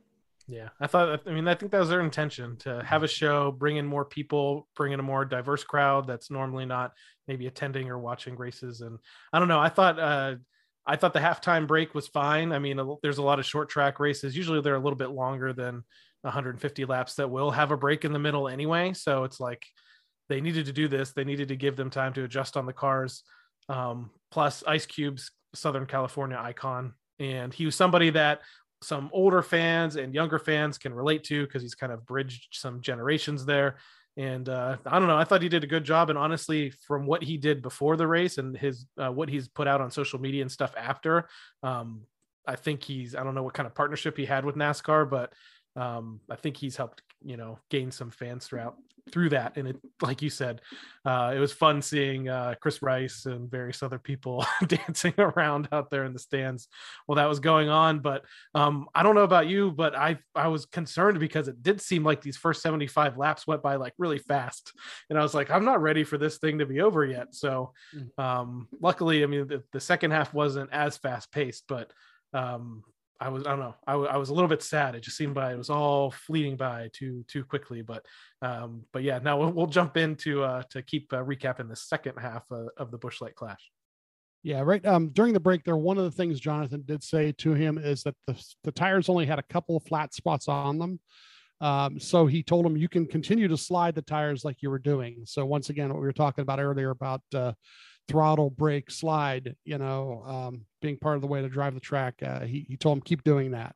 Yeah, I thought. I mean, I think that was their intention to have a show, bring in more people, bring in a more diverse crowd that's normally not maybe attending or watching races. And I don't know. I thought. uh I thought the halftime break was fine. I mean, there's a lot of short track races. Usually they're a little bit longer than 150 laps that will have a break in the middle anyway. So it's like they needed to do this. They needed to give them time to adjust on the cars. Um, plus, Ice Cube's Southern California icon, and he was somebody that some older fans and younger fans can relate to because he's kind of bridged some generations there. And uh, I don't know. I thought he did a good job. And honestly, from what he did before the race and his uh, what he's put out on social media and stuff after, um, I think he's I don't know what kind of partnership he had with NASCAR, but um, I think he's helped you know gain some fans throughout through that. And it like you said uh, it was fun seeing uh, chris rice and various other people dancing around out there in the stands while that was going on. But um, i don't know about you but i i was concerned because it did seem like these first 75 laps went by like really fast. And i was like i'm not ready for this thing to be over yet. So Mm. um, luckily i mean the, the second half wasn't as fast paced but um, I was I don't know I, w- I was a little bit sad. It just seemed by it was all fleeting by too too quickly. But um, but yeah, now we'll, we'll jump into uh, to keep uh, recapping the second half of the Busch Light Clash. Yeah, right. Um, during the break, there one of the things Jonathan did say to him is that the the tires only had a couple of flat spots on them. Um, so he told him you can continue to slide the tires like you were doing. So once again, what we were talking about earlier about uh, throttle, brake, slide, you know, um, being part of the way to drive the track. Uh, he, he told him keep doing that.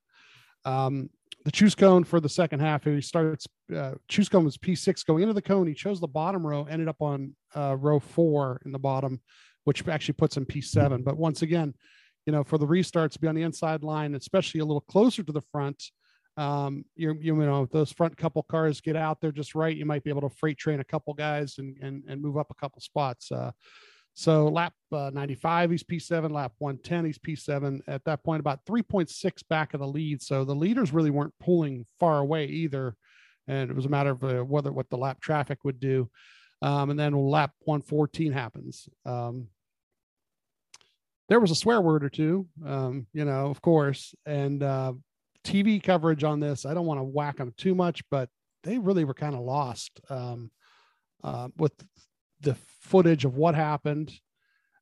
Um, the choose cone for the second half, he starts, uh, choose cone was P6 going into the cone. He chose the bottom row, ended up on uh, row four in the bottom, which actually puts him P7. But once again, you know, for the restarts, be on the inside line, especially a little closer to the front. Um, you you know, those front couple cars get out there just right, you might be able to freight train a couple guys and and, and move up a couple spots. Uh, so lap uh, 95, he's P7. Lap 110, he's P7. At that point, about 3.6 back of the lead. So the leaders really weren't pulling far away either, and it was a matter of uh, whether what the lap traffic would do. Um, and then lap 114 happens. Um, there was a swear word or two, um, you know, of course, and uh, TV coverage on this. I don't want to whack them too much, but they really were kind of lost um, uh, with the footage of what happened.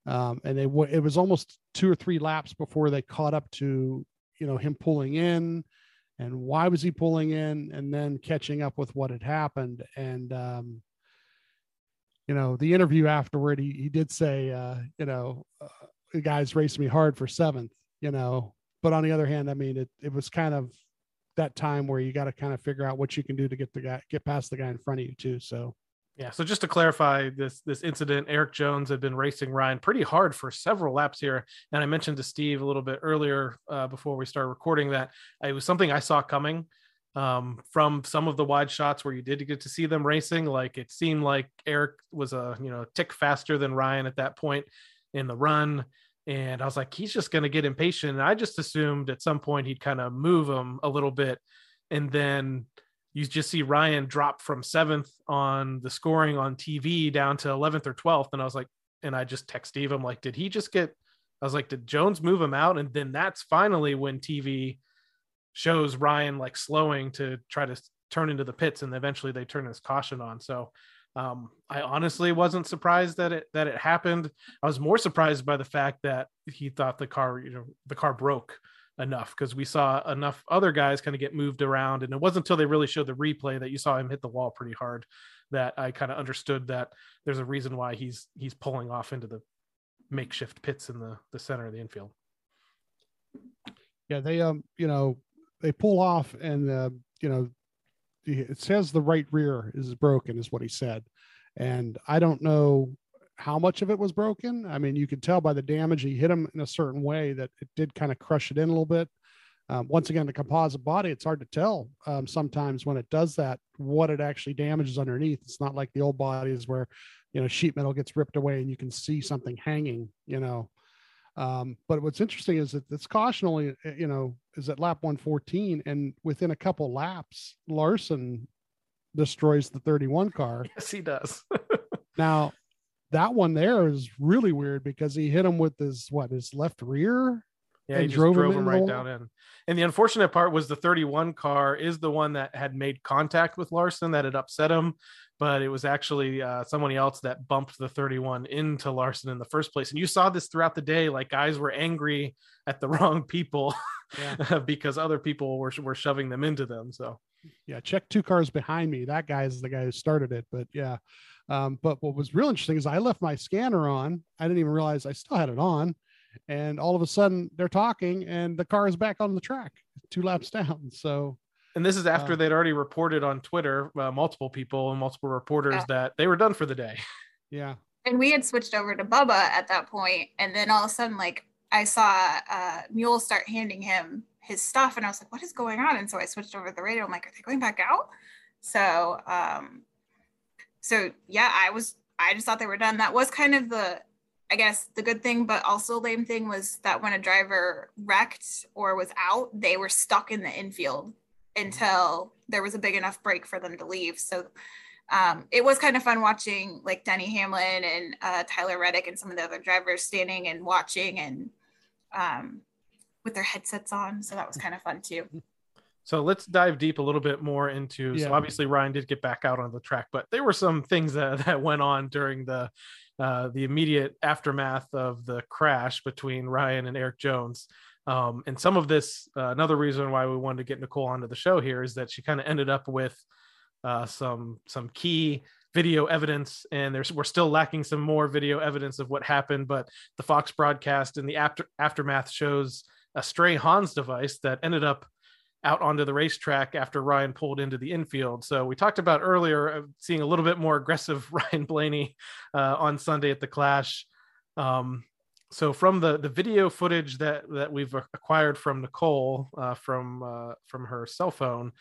Um, and they w- it was almost two or three laps before they caught up to you know him pulling in and why was he pulling in and then catching up with what had happened and um, you know the interview afterward he, he did say uh, you know uh, the guys raced me hard for seventh you know but on the other hand i mean it, it was kind of that time where you got to kind of figure out what you can do to get the guy get past the guy in front of you too so Yeah. So just to clarify this this incident, Erik Jones had been racing Ryan pretty hard for several laps here, and I mentioned to Steve a little bit earlier uh, before we started recording that it was something I saw coming um, from some of the wide shots where you did get to see them racing. Like it seemed like Erik was a you know tick faster than Ryan at that point in the run. And I was like, he's just going to get impatient. And I just assumed at some point he'd kind of move him a little bit. And then you just see Ryan drop from seventh on the scoring on TV down to 11th or 12th. And I was like, and I just text Steve, I'm like, did he just get, I was like, did Jones move him out? And then that's finally when TV shows Ryan like slowing to try to turn into the pits. And eventually they turn his caution on. So um, I honestly wasn't surprised that it, that it happened. I was more surprised by the fact that he thought the car, you know, the car broke enough because we saw enough other guys kind of get moved around and it wasn't until they really showed the replay that you saw him hit the wall pretty hard that i kind of understood that there's a reason why he's he's pulling off into the makeshift pits in the the center of the infield. Yeah they um you know they pull off and uh, you know it says the right rear is broken is what he said. And i don't know how much of it was broken. I mean you could tell by the damage he hit him in a certain way that it did kind of crush it in a little bit. Um, once again the composite body it's hard to tell um, sometimes when it does that what it actually damages underneath. It's not like the old bodies where you know sheet metal gets ripped away and you can see something hanging you know. Um, but what's interesting is that this caution only, uh, you know, is at lap 114, and within a couple laps, Larson destroys the 31 car. yes he does. Now, that one there is really weird because he hit him with his what his left rear. Yeah, he drove drove, him him, right down in. And the unfortunate part was the 31 car is the one that had made contact with Larson that had upset him, but it was actually uh, somebody else that bumped the 31 into Larson in the first place. And you saw this throughout the day, like guys were angry at the wrong people because other people were were shoving them into them. So Yeah, check two cars behind me. That guy is the guy who started it. But yeah. Um, but what was real interesting is I left my scanner on. I didn't even realize I still had it on. and all of a sudden they're talking, and the car is back on the track, two laps down. So And this is after Uh, they'd already reported on Twitter, uh, multiple people and multiple reporters Yeah. that they were done for the day. yeah, and we had switched over to Bubba at that point, and then all of a sudden, like I saw uh, Mule start handing him his stuff, and I was like, "What is going on?" And so I switched over to the radio. I'm like, "Are they going back out?" So, um, so yeah, I was. I just thought they were done. That was kind of the, I guess, the good thing, but also lame thing was that when a driver wrecked or was out, they were stuck in the infield until there was a big enough break for them to leave. So um, it was kind of fun watching like Denny Hamlin and uh, Tyler Reddick and some of the other drivers standing and watching and um, with their headsets on. So that was kind of fun too. So let's dive deep a little bit more into. Yeah. So obviously Ryan did get back out on the track, but there were some things that, that went on during the uh, the immediate aftermath of the crash between Ryan and Erik Jones. Um, and some of this, uh, another reason why we wanted to get Nicole onto the show here is that she kind of ended up with uh, some some key video evidence, and there's we're still lacking some more video evidence of what happened. But the Fox broadcast and the after aftermath shows a stray Hans device that ended up out onto the racetrack after Ryan pulled into the infield. So we talked about earlier seeing a little bit more aggressive Ryan Blaney uh, on Sunday at the Clash. Um, so from the the video footage that that we've acquired from Nicole uh, from uh, from her cell phone,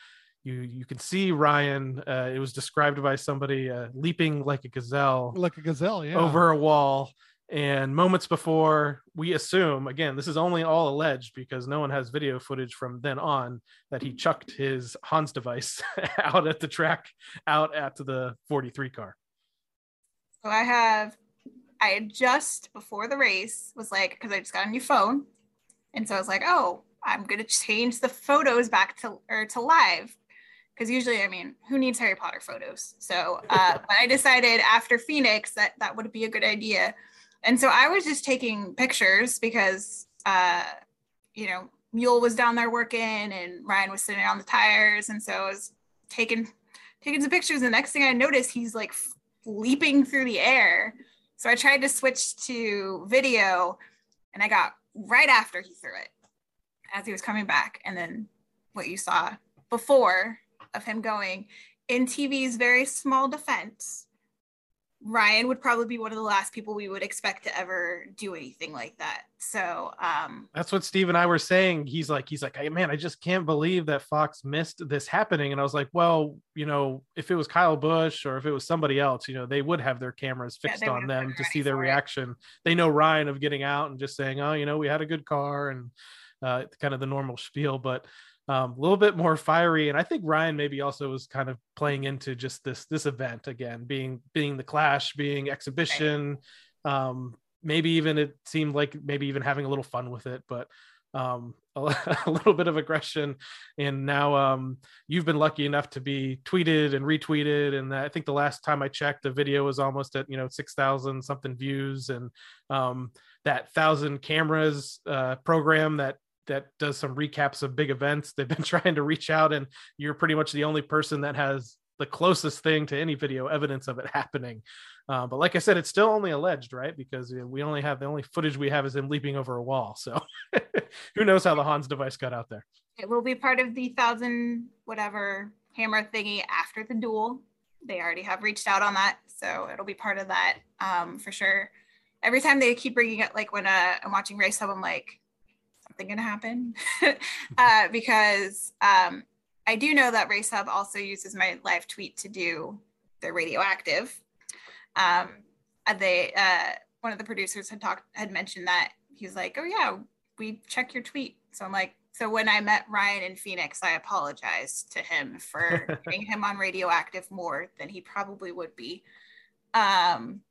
you you can see Ryan. Uh, it was described by somebody uh, leaping like a gazelle like a gazelle. Yeah, over a wall. And moments before, we assume again, this is only all alleged because no one has video footage from then on that he chucked his Hans device out at the track, out at the 43 car. So I have, I had just before the race was like, because I just got a new phone. And so I was like, oh, I'm going to change the photos back to, or to live. Because usually, I mean, who needs Harry Potter photos? So, uh, but I decided after Phoenix that that would be a good idea. And so I was just taking pictures because, uh, you know, Mule was down there working and Ryan was sitting on the tires. And so I was taking, taking some pictures. And the next thing I noticed, he's like leaping through the air. So I tried to switch to video and I got right after he threw it as he was coming back. And then what you saw before of him going in TV's very small defense, Ryan would probably be one of the last people we would expect to ever do anything like that. So, um, That's what Steve and I were saying. He's like, he's like, hey, man, I just can't believe that Fox missed this happening. And I was like, well, you know, if it was Kyle Busch or if it was somebody else, you know, they would have their cameras fixed they on them to see their for it. reaction. They know Ryan of getting out and just saying, oh, you know, we had a good car and uh, kind of the normal spiel, but um, a little bit more fiery. And I think Ryan maybe also was kind of playing into just this this event again, being being the clash, being exhibition. Um, maybe even it seemed like maybe even having a little fun with it, but um, a, a little bit of aggression. And now um, you've been lucky enough to be tweeted and retweeted. And I think the last time I checked, the video was almost at you know six thousand something views, and um, that thousand cameras uh, program that that does some recaps of big events. They've been trying to reach out, and you're pretty much the only person that has the closest thing to any video evidence of it happening. Uh, but like I said, it's still only alleged, right? Because we only have the only footage we have is him leaping over a wall. So who knows how the Hans device got out there? it will be part of the thousand whatever hammer thingy after the duel. They already have reached out on that, so it'll be part of that um, for sure. Every time they keep bringing it, like when uh, I'm watching Race I'm like, something gonna happen, uh, because um, I do know that Race Hub also uses my live tweet to do their radioactive. Um, uh, they uh, one of the producers had talked had mentioned that he was like, oh yeah, we check your tweet. So I'm like, so when I met Ryan in Phoenix, I apologized to him for getting him on radioactive more than he probably would be. Um,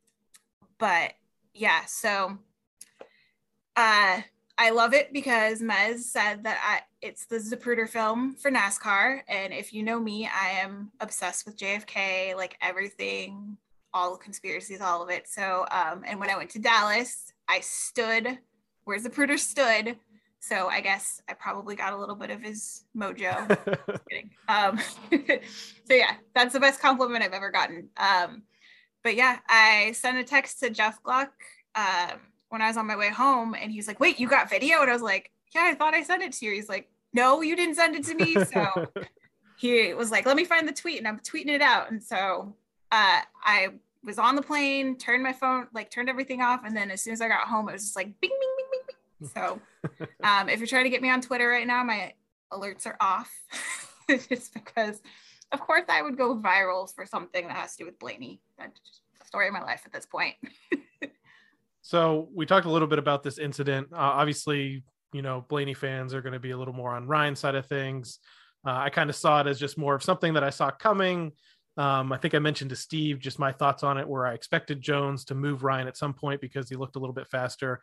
but yeah, so uh, I love it because Mez said that I, it's the Zapruder film for NASCAR. And if you know me, I am obsessed with JFK, like everything, all the conspiracies, all of it. So, um, and when I went to Dallas, I stood where Zapruder stood. So I guess I probably got a little bit of his mojo. Um, so yeah, that's the best compliment I've ever gotten. Um, but yeah, I sent a text to Jeff Gluck um, when I was on my way home and he's like, wait, you got video? And I was like, yeah, I thought I sent it to you. He's like, no, you didn't send it to me. So he was like, let me find the tweet and I'm tweeting it out. And so uh, I was on the plane, turned my phone, like turned everything off. And then as soon as I got home, it was just like bing, bing, bing, bing, bing. So um, if you're trying to get me on Twitter right now, my alerts are off. just because, of course, I would go viral for something that has to do with Blaney. That's just the story of my life at this point. So we talked a little bit about this incident. Uh, obviously, you know, Blaney fans are going to be a little more on Ryan's side of things. Uh, I kind of saw it as just more of something that I saw coming. Um, I think I mentioned to Steve just my thoughts on it, where I expected Jones to move Ryan at some point because he looked a little bit faster.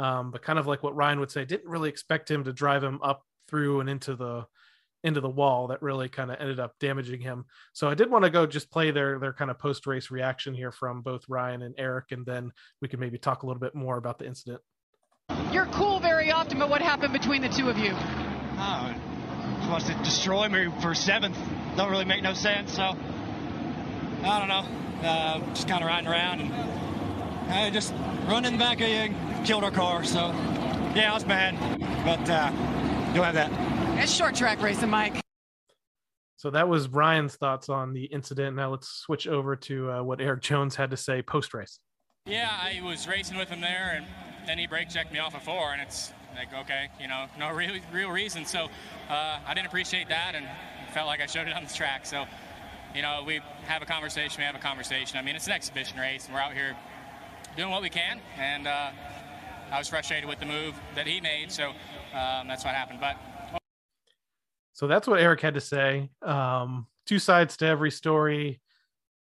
Um, but kind of like what Ryan would say, didn't really expect him to drive him up through and into the into the wall that really kind of ended up damaging him. So I did want to go just play their their kind of post race reaction here from both Ryan and Erik, and then we can maybe talk a little bit more about the incident. You're cool very often, but what happened between the two of you? Oh, he wants to destroy me for seventh. Don't really make no sense. So I don't know. Uh, just kind of riding around and uh, just running back of you and killed our car. So yeah, it was bad, but uh, don't have that. It's short track racing, Mike. So that was Ryan's thoughts on the incident. Now let's switch over to uh, what Erik Jones had to say post race. Yeah, I was racing with him there, and then he brake checked me off of four, and it's like, okay, you know, no real, real reason. So uh, I didn't appreciate that, and felt like I showed it on the track. So, you know, we have a conversation, we have a conversation. I mean, it's an exhibition race, and we're out here doing what we can, and uh, I was frustrated with the move that he made, so um, that's what happened. But So that's what Erik had to say. Um, two sides to every story.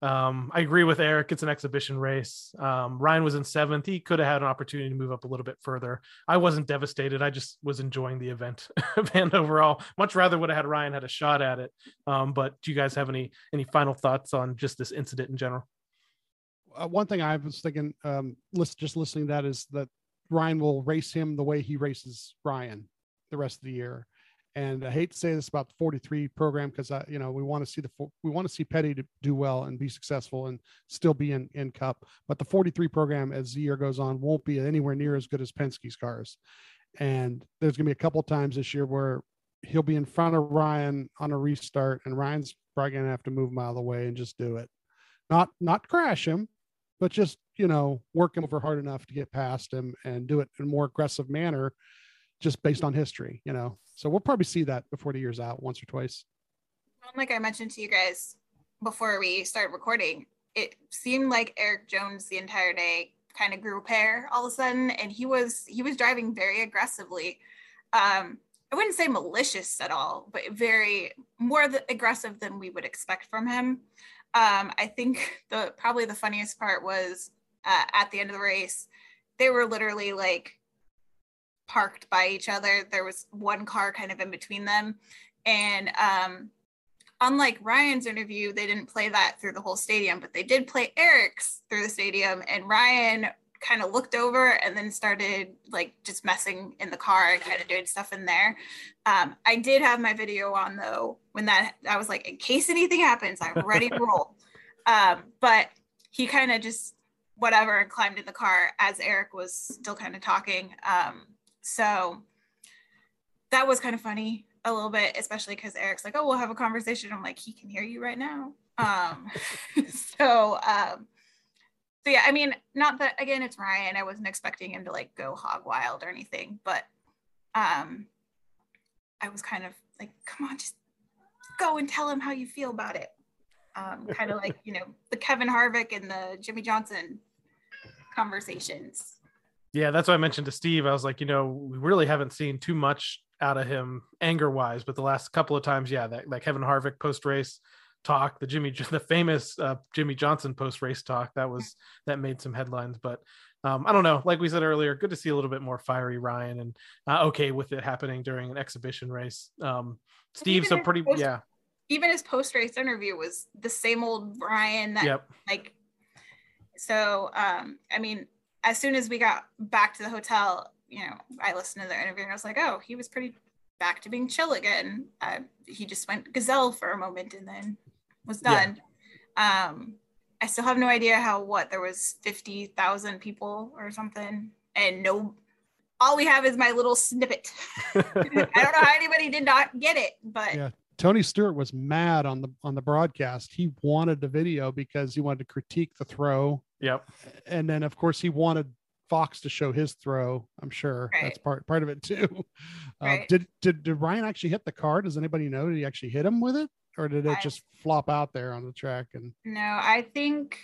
Um, I agree with Erik. It's an exhibition race. Um, Ryan was in seventh. He could have had an opportunity to move up a little bit further. I wasn't devastated. I just was enjoying the event. and overall. Much rather would have had Ryan had a shot at it. Um, but do you guys have any any final thoughts on just this incident in general? uh, one thing I was thinking, um, list, just listening to that is that Ryan will race him the way he races Ryan the rest of the year. And I hate to say this about the 43 program because I, you know, we want to see the we want to see Petty to do well and be successful and still be in in Cup. But the 43 program, as the year goes on, won't be anywhere near as good as Penske's cars. And there's going to be a couple times this year where he'll be in front of Ryan on a restart, and Ryan's probably going to have to move him out of the way and just do it, not not crash him, but just you know work him over hard enough to get past him and do it in a more aggressive manner just based on history you know so we'll probably see that before the year's out once or twice like I mentioned to you guys before we started recording, it seemed like Erik Jones the entire day kind of grew a pair all of a sudden, and he was he was driving very aggressively. Um, I wouldn't say malicious at all, but very more aggressive than we would expect from him. Um, I think the probably the funniest part was uh, at the end of the race, they were literally like parked by each other. There was one car kind of in between them, and um, unlike Ryan's interview, they didn't play that through the whole stadium, but they did play Erik's through the stadium. And Ryan kind of looked over and then started like just messing in the car and kind of doing stuff in there. Um, I did have my video on though when that I was like, in case anything happens, I'm ready to roll. Um, but he kind of just whatever and climbed in the car as Erik was still kind of talking. Um, so that was kind of funny a little bit, especially because Erik's like, "Oh, we'll have a conversation." I'm like, "He can hear you right now." Um, so, um, so yeah, I mean, not that again, it's Ryan. I wasn't expecting him to like go hog wild or anything, but um, I was kind of like, "Come on, just go and tell him how you feel about it." Um, kind of like you know the Kevin Harvick and the Jimmie Johnson conversations. Yeah, that's what I mentioned to Steve. I was like, you know, we really haven't seen too much out of him anger wise, but the last couple of times, yeah, that, that Kevin Harvick post race talk, the Jimmie, the famous uh, Jimmie Johnson post race talk, that was that made some headlines. But um, I don't know. Like we said earlier, good to see a little bit more fiery Ryan and uh, okay with it happening during an exhibition race. Um, Steve, so pretty, post- yeah, Even his post race interview was the same old Ryan that yep, like so um i mean as soon as we got back to the hotel you know i listened to the interview and i was like oh he was pretty back to being chill again uh, he just went gazelle for a moment and then was Yeah. done um i still have no idea how what there was 50000 people or something and no, all we have is my little snippet. I don't know how anybody did not get it, but Yeah. Tony Stewart was mad on the on the broadcast. He wanted the video because he wanted to critique the throw, Yep. and then of course he wanted Fox to show his throw. I'm sure that's part part of it too. Uh, did did did Ryan actually hit the car? Does anybody know? Did he actually hit him with it, or did it I- just flop out there on the track? And no, I think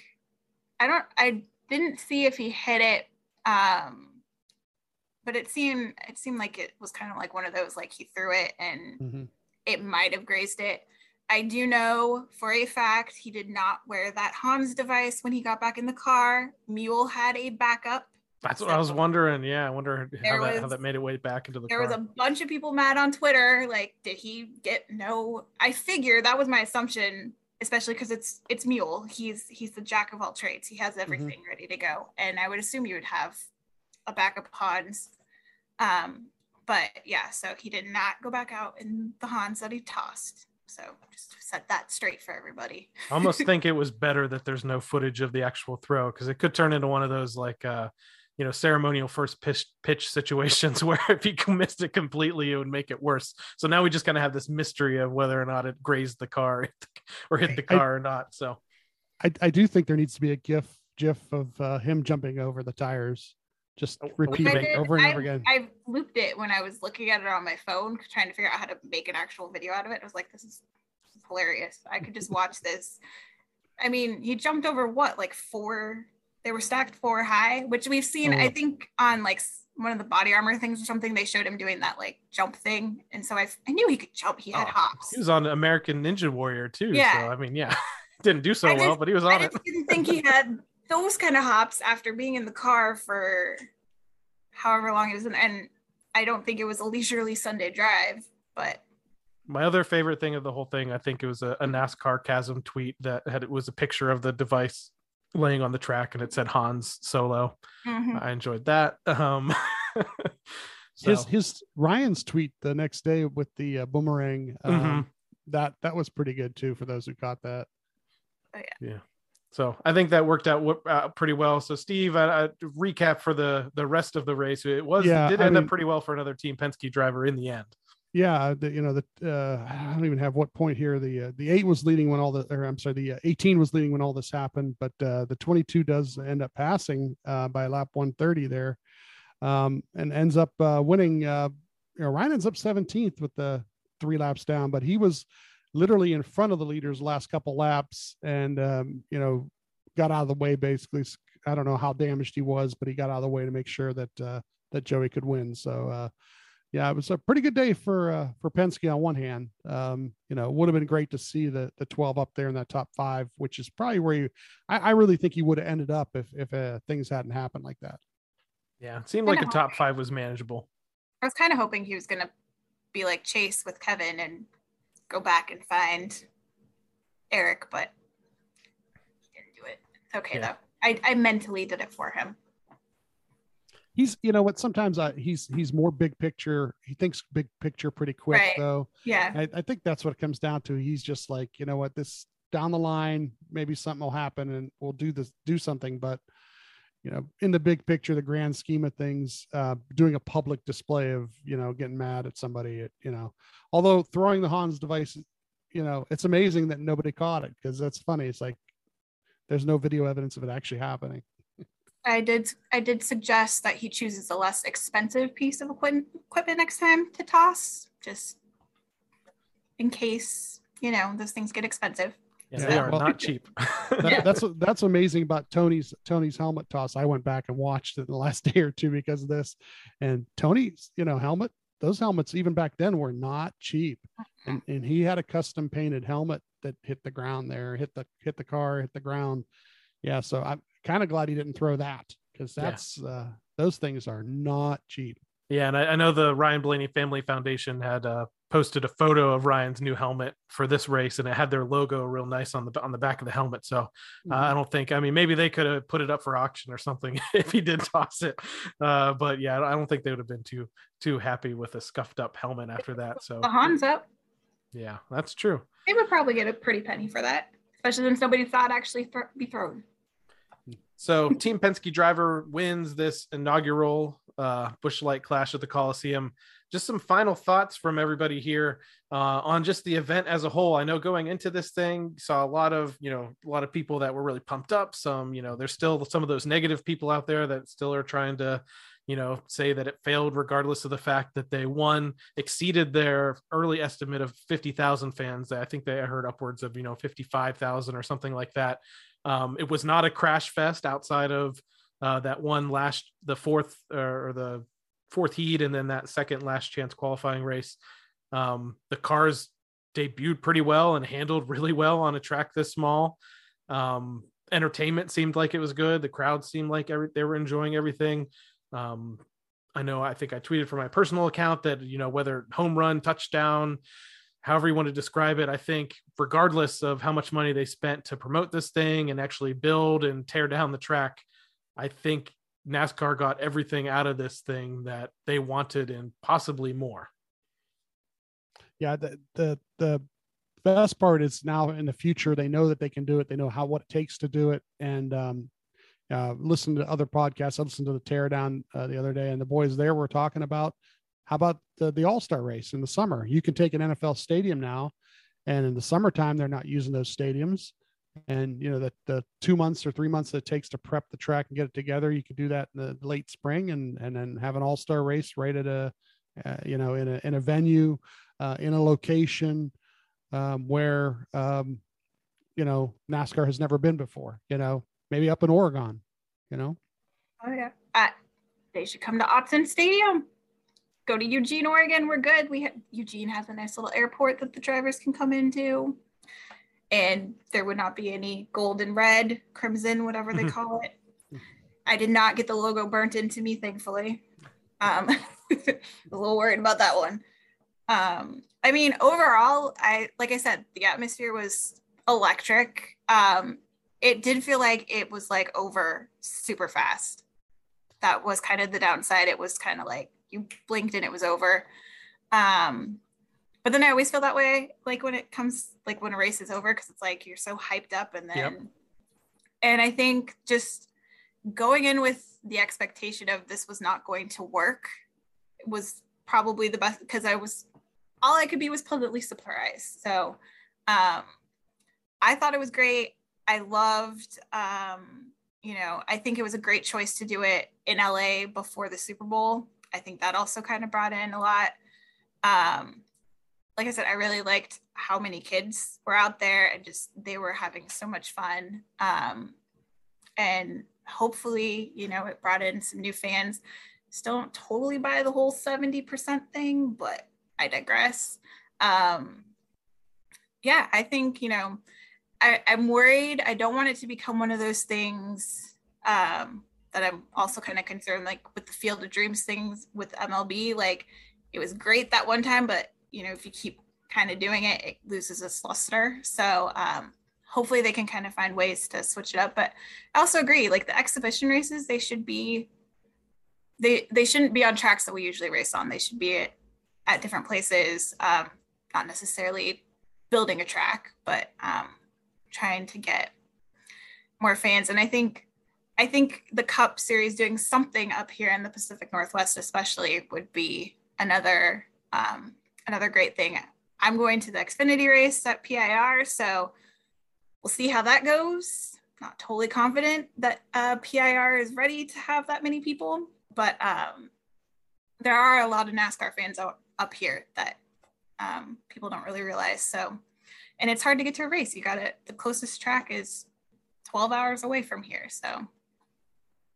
I don't. I didn't see if he hit it, um, but it seemed it seemed like it was kind of like one of those like he threw it and Mhm. it might have grazed it. I do know for a fact he did not wear that Hans device when he got back in the car. Mule had a backup. That's what I was wondering. Yeah, I wonder how There that, how that made it way back into the There car. was a bunch of people mad on Twitter. Like, did he get no? I figure that was my assumption, especially because it's it's Mule. He's he's the jack of all trades. He has everything ready to go, and I would assume you would have a backup Hans. Um, but yeah, so he did not go back out in the Hans that he tossed. So just set that straight for everybody. I almost think it was better that there's no footage of the actual throw because it could turn into one of those like uh you know ceremonial first pitch pitch situations where if he missed it completely it would make it worse. So now we just kind of have this mystery of whether or not it grazed the car or hit the I- car or not so. I I do think there needs to be a gif gif of uh, him jumping over the tires, just Oh, oh repeating it did- over and I- over again. I looped it when I was looking at it on my phone, trying to figure out how to make an actual video out of it. I was like, this is, hilarious. I could just watch this. I mean, he jumped over what, like four? They were stacked four high, which we've seen, I Oh. think, on like one of the body armor things or something. They showed him doing that like jump thing, and so I, I knew he could jump. He had Oh, hops. he was on american ninja warrior too Yeah. so i mean yeah didn't do so I well but he was I on it just didn't think he had those kind of hops after being in the car for however long it was in, and I don't think it was a leisurely Sunday drive, but my other favorite thing of the whole thing i think it was a, a nascar Casm tweet that had it was a picture of the device laying on the track and it said hans solo mhm. i enjoyed that um his so, his Ryan's tweet the next day with the uh, boomerang um, Mhm. that that was pretty good too for those who caught that. So i think that worked out uh, pretty well so steve I, I recap for the the rest of the race it was Yeah, it did I end mean- up pretty well for another team penske driver in the end Yeah, the, you know the uh, I don't even have what point here. The uh, the eight was leading when all the or I'm sorry, the uh, 18 was leading when all this happened, but uh, the 22 does end up passing uh, by lap 130 there, um, and ends up uh, winning. Uh, you know, Ryan ends up 17th with the three laps down, but he was literally in front of the leaders last couple laps, and um, you know got out of the way basically. I don't know how damaged he was, but he got out of the way to make sure that uh, that Joey could win. So. Uh, yeah, it was a pretty good day for uh, for Penske on one hand. Um, you know, it would have been great to see the the 12 up there in that top five, which is probably where you. I, I really think he would have ended up if if uh, things hadn't happened like that. yeah it seemed like a top five was manageable I was kind of hoping he was gonna be like Chase with Kevin and go back and find Erik, but he didn't do it. It's okay Yeah. though. I, I mentally did it for him. He's, you know what? Sometimes I, he's he's more big picture. He thinks big picture pretty quick Right. though. Yeah. I, I think that's what it comes down to. He's just like, you know what, this down the line, maybe something will happen and we'll do this, do something. But, you know, in the big picture, the grand scheme of things, uh, doing a public display of, you know, getting mad at somebody, you know, although throwing the Hans device, you know, it's amazing that nobody caught it because that's funny. It's like, there's no video evidence of it actually happening. I did I did suggest that he chooses a less expensive piece of equipment next time to toss, just in case, you know, those things get expensive. Yeah, Yeah, they are well- not cheap That- Yeah. That's that's amazing about Tony's Tony's helmet toss. I went back and watched it in the last day or two because of this. And Tony's, you know, helmet, those helmets even back then were not cheap. And and he had a custom painted helmet that hit the ground there, hit the hit the car, hit the ground. Yeah, so I'm kind of glad he didn't throw that because Yeah. that's uh those things are not cheap. Yeah, and I, I know the Ryan Blaney Family Foundation had uh, posted a photo of Ryan's new helmet for this race, and it had their logo real nice on the on the back of the helmet. So uh, I don't think, I mean, maybe they could have put it up for auction or something if he did toss it. Uh, but yeah, I don't think they would have been too too happy with a scuffed up helmet after that. So The Hans up, yeah, that's true. they would probably get a pretty penny for that, especially since nobody thought actually thro- be thrown. So Team Penske driver wins this inaugural uh, Busch Light Clash at the Coliseum. Just some final thoughts from everybody here uh, on just the event as a whole. I know going into this thing, saw a lot of you know a lot of people that were really pumped up. Some you know there's still some of those negative people out there that still are trying to you know say that it failed regardless of the fact that they won exceeded their early estimate of 50,000 fans i think they heard upwards of you know 55,000 or something like that um, it was not a crash fest outside of uh, that one last the fourth or the fourth heat and then that second last chance qualifying race. Um, the cars debuted pretty well and handled really well on a track this small. Um, entertainment seemed like it was good. The crowd seemed like every, they were enjoying everything. Um, I know I think I tweeted from my personal account that, you know, whether home run, touchdown, however you want to describe it, I think regardless of how much money they spent to promote this thing and actually build and tear down the track, I think NASCAR got everything out of this thing that they wanted and possibly more. Yeah, the the the best part is now in the future they know that they can do it. They know how what it takes to do it, and um, uh, listen to other podcasts. I listened to the teardown uh, the other day, and the boys there were talking about how about the, the All Star race in the summer. You can take an NFL stadium now, and in the summertime they're not using those stadiums. And you know that the two months or three months that it takes to prep the track and get it together, you could do that in the late spring and and then have an All Star race right at a uh, you know in a in a venue uh, in a location um, where um, you know NASCAR has never been before. You know maybe up in Oregon, you know? Oh yeah. Uh, they should come to Autzen Stadium. Go to Eugene, Oregon. We're good. We have Eugene has a nice little airport that the drivers can come into. And there would not be any gold and red, crimson, whatever they call it. I did not get the logo burnt into me, thankfully. Um, a little worried about that one. Um, I mean, overall, I like I said, the atmosphere was electric. Um, it did feel like it was like over super fast. That was kind of the downside. It was kind of like you blinked and it was over. Um, but then I always feel that way, like when it comes, like when a race is over, because it's like you're so hyped up, and then, yep. and I think just going in with the expectation of this was not going to work was probably the best because I was all I could be was pleasantly surprised. So um, I thought it was great. I loved, um, you know, I think it was a great choice to do it in LA before the Super Bowl. I think that also kind of brought in a lot. Um, like I said, I really liked how many kids were out there and just they were having so much fun. Um, and hopefully, you know, it brought in some new fans. Still don't totally buy the whole 70% thing, but I digress. Um, yeah, I think, you know, I, am worried. I don't want it to become one of those things um, that I'm also kind of concerned, like with the Field of Dreams things with MLB. Like it was great that one time, but you know, if you keep kind of doing it, it loses its luster. So um, hopefully they can kind of find ways to switch it up. But I also agree, like the exhibition races, they should be they they shouldn't be on tracks that we usually race on. They should be at, at different places, um, not necessarily building a track, but um, trying to get more fans. And I think I think the Cup Series doing something up here in the Pacific Northwest, especially, would be another um, another great thing. I'm going to the Xfinity race at PIR, so we'll see how that goes. Not totally confident that uh, PIR is ready to have that many people, but um, there are a lot of NASCAR fans out, up here that um, people don't really realize. So and it's hard to get to a race. You got it. The closest track is 12 hours away from here. So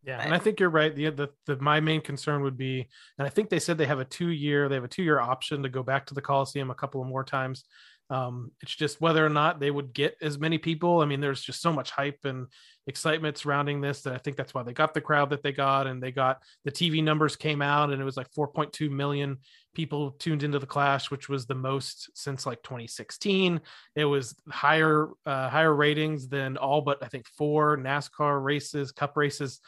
yeah, but. and I think you're right. The, the the my main concern would be, and I think they said they have a two year they have a two year option to go back to the Coliseum a couple of more times. Um, it's just whether or not they would get as many people. I mean, there's just so much hype and excitement surrounding this that I think that's why they got the crowd that they got, and they got the TV numbers came out, and it was like 4.2 million people tuned into the Clash, which was the most since like 2016. It was higher uh, higher ratings than all but I think four NASCAR races, Cup races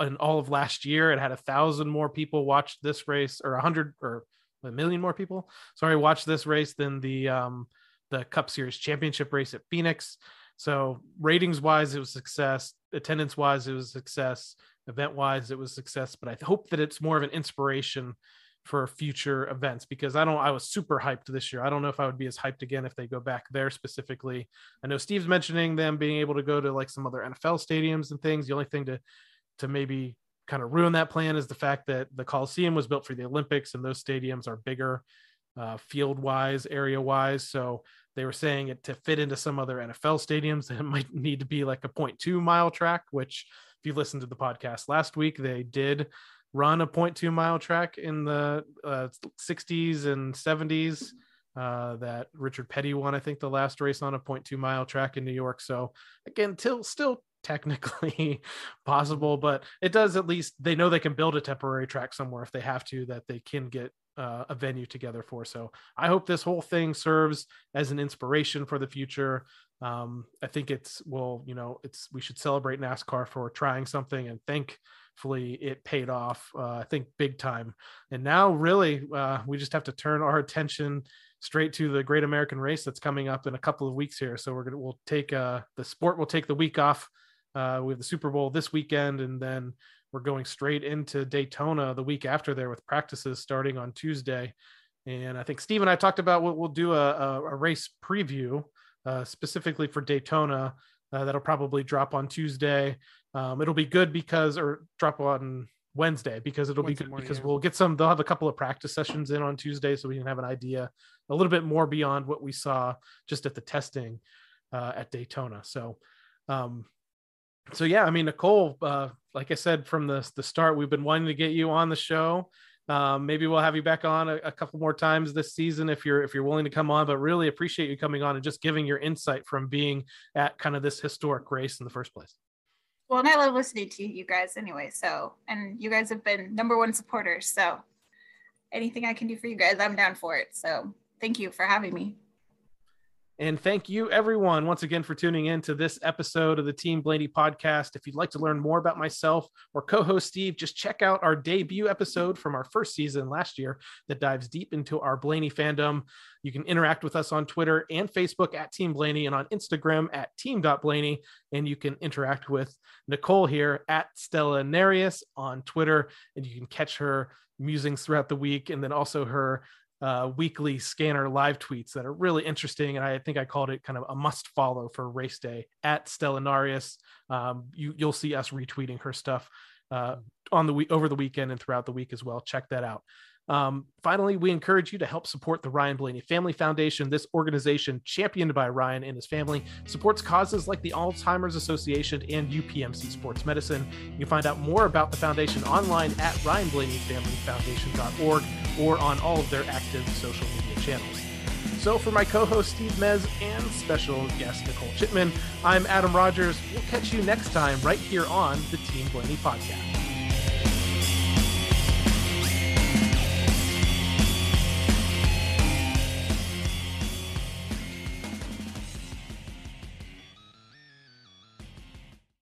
in all of last year. It had a thousand more people watch this race, or a hundred or a million more people. Sorry, watch this race than the um, the Cup Series championship race at Phoenix. So ratings wise, it was success. Attendance wise, it was success. Event wise, it was success. But I hope that it's more of an inspiration for future events because I don't I was super hyped this year. I don't know if I would be as hyped again if they go back there specifically. I know Steve's mentioning them being able to go to like some other NFL stadiums and things. The only thing to to maybe kind of ruin that plan is the fact that the Coliseum was built for the Olympics and those stadiums are bigger uh, field wise, area wise. So they were saying it to fit into some other NFL stadiums, it might need to be like a 0.2 mile track, which if you listened to the podcast last week, they did run a 0.2 mile track in the uh, 60s and 70s. Uh, that Richard Petty won, I think, the last race on a 0.2 mile track in New York. So again, till still technically possible, but it does at least they know they can build a temporary track somewhere if they have to that they can get uh, a venue together for. So I hope this whole thing serves as an inspiration for the future. Um, I think it's well, you know, it's we should celebrate NASCAR for trying something and thank hopefully it paid off uh, i think big time and now really uh, we just have to turn our attention straight to the great american race that's coming up in a couple of weeks here so we're gonna we'll take uh, the sport will take the week off uh, we have the super bowl this weekend and then we're going straight into daytona the week after there with practices starting on tuesday and i think steve and i talked about what we'll do a, a, a race preview uh, specifically for daytona uh, that'll probably drop on Tuesday. Um, it'll be good because, or drop on Wednesday because it'll Wednesday be good morning, because yeah. we'll get some. They'll have a couple of practice sessions in on Tuesday, so we can have an idea a little bit more beyond what we saw just at the testing uh, at Daytona. So, um, so yeah, I mean, Nicole, uh, like I said from the the start, we've been wanting to get you on the show. Um, maybe we'll have you back on a, a, couple more times this season if you're if you're willing to come on. But really appreciate you coming on and just giving your insight from being at kind of this historic race in the first place. Well, and I love listening to you guys anyway. So, and you guys have been number one supporters. So, anything I can do for you guys, I'm down for it. So, thank you for having me. And thank you, everyone, once again for tuning in to this episode of the Team Blaney podcast. If you'd like to learn more about myself or co host Steve, just check out our debut episode from our first season last year that dives deep into our Blaney fandom. You can interact with us on Twitter and Facebook at Team Blaney and on Instagram at team.blaney. And you can interact with Nicole here at Stellanarius on Twitter. And you can catch her musings throughout the week and then also her uh, weekly scanner live tweets that are really interesting. And I think I called it kind of a must follow for race day at Stellanarius. Um, you, you'll see us retweeting her stuff uh, on the week over the weekend and throughout the week as well. Check that out. Um, finally, we encourage you to help support the Ryan Blaney Family Foundation. This organization, championed by Ryan and his family, supports causes like the Alzheimer's Association and UPMC Sports Medicine. You can find out more about the foundation online at ryanblaneyfamilyfoundation.org or on all of their active social media channels. So, for my co host Steve Mez and special guest Nicole Chipman, I'm Adam Rogers. We'll catch you next time right here on the Team Blaney Podcast.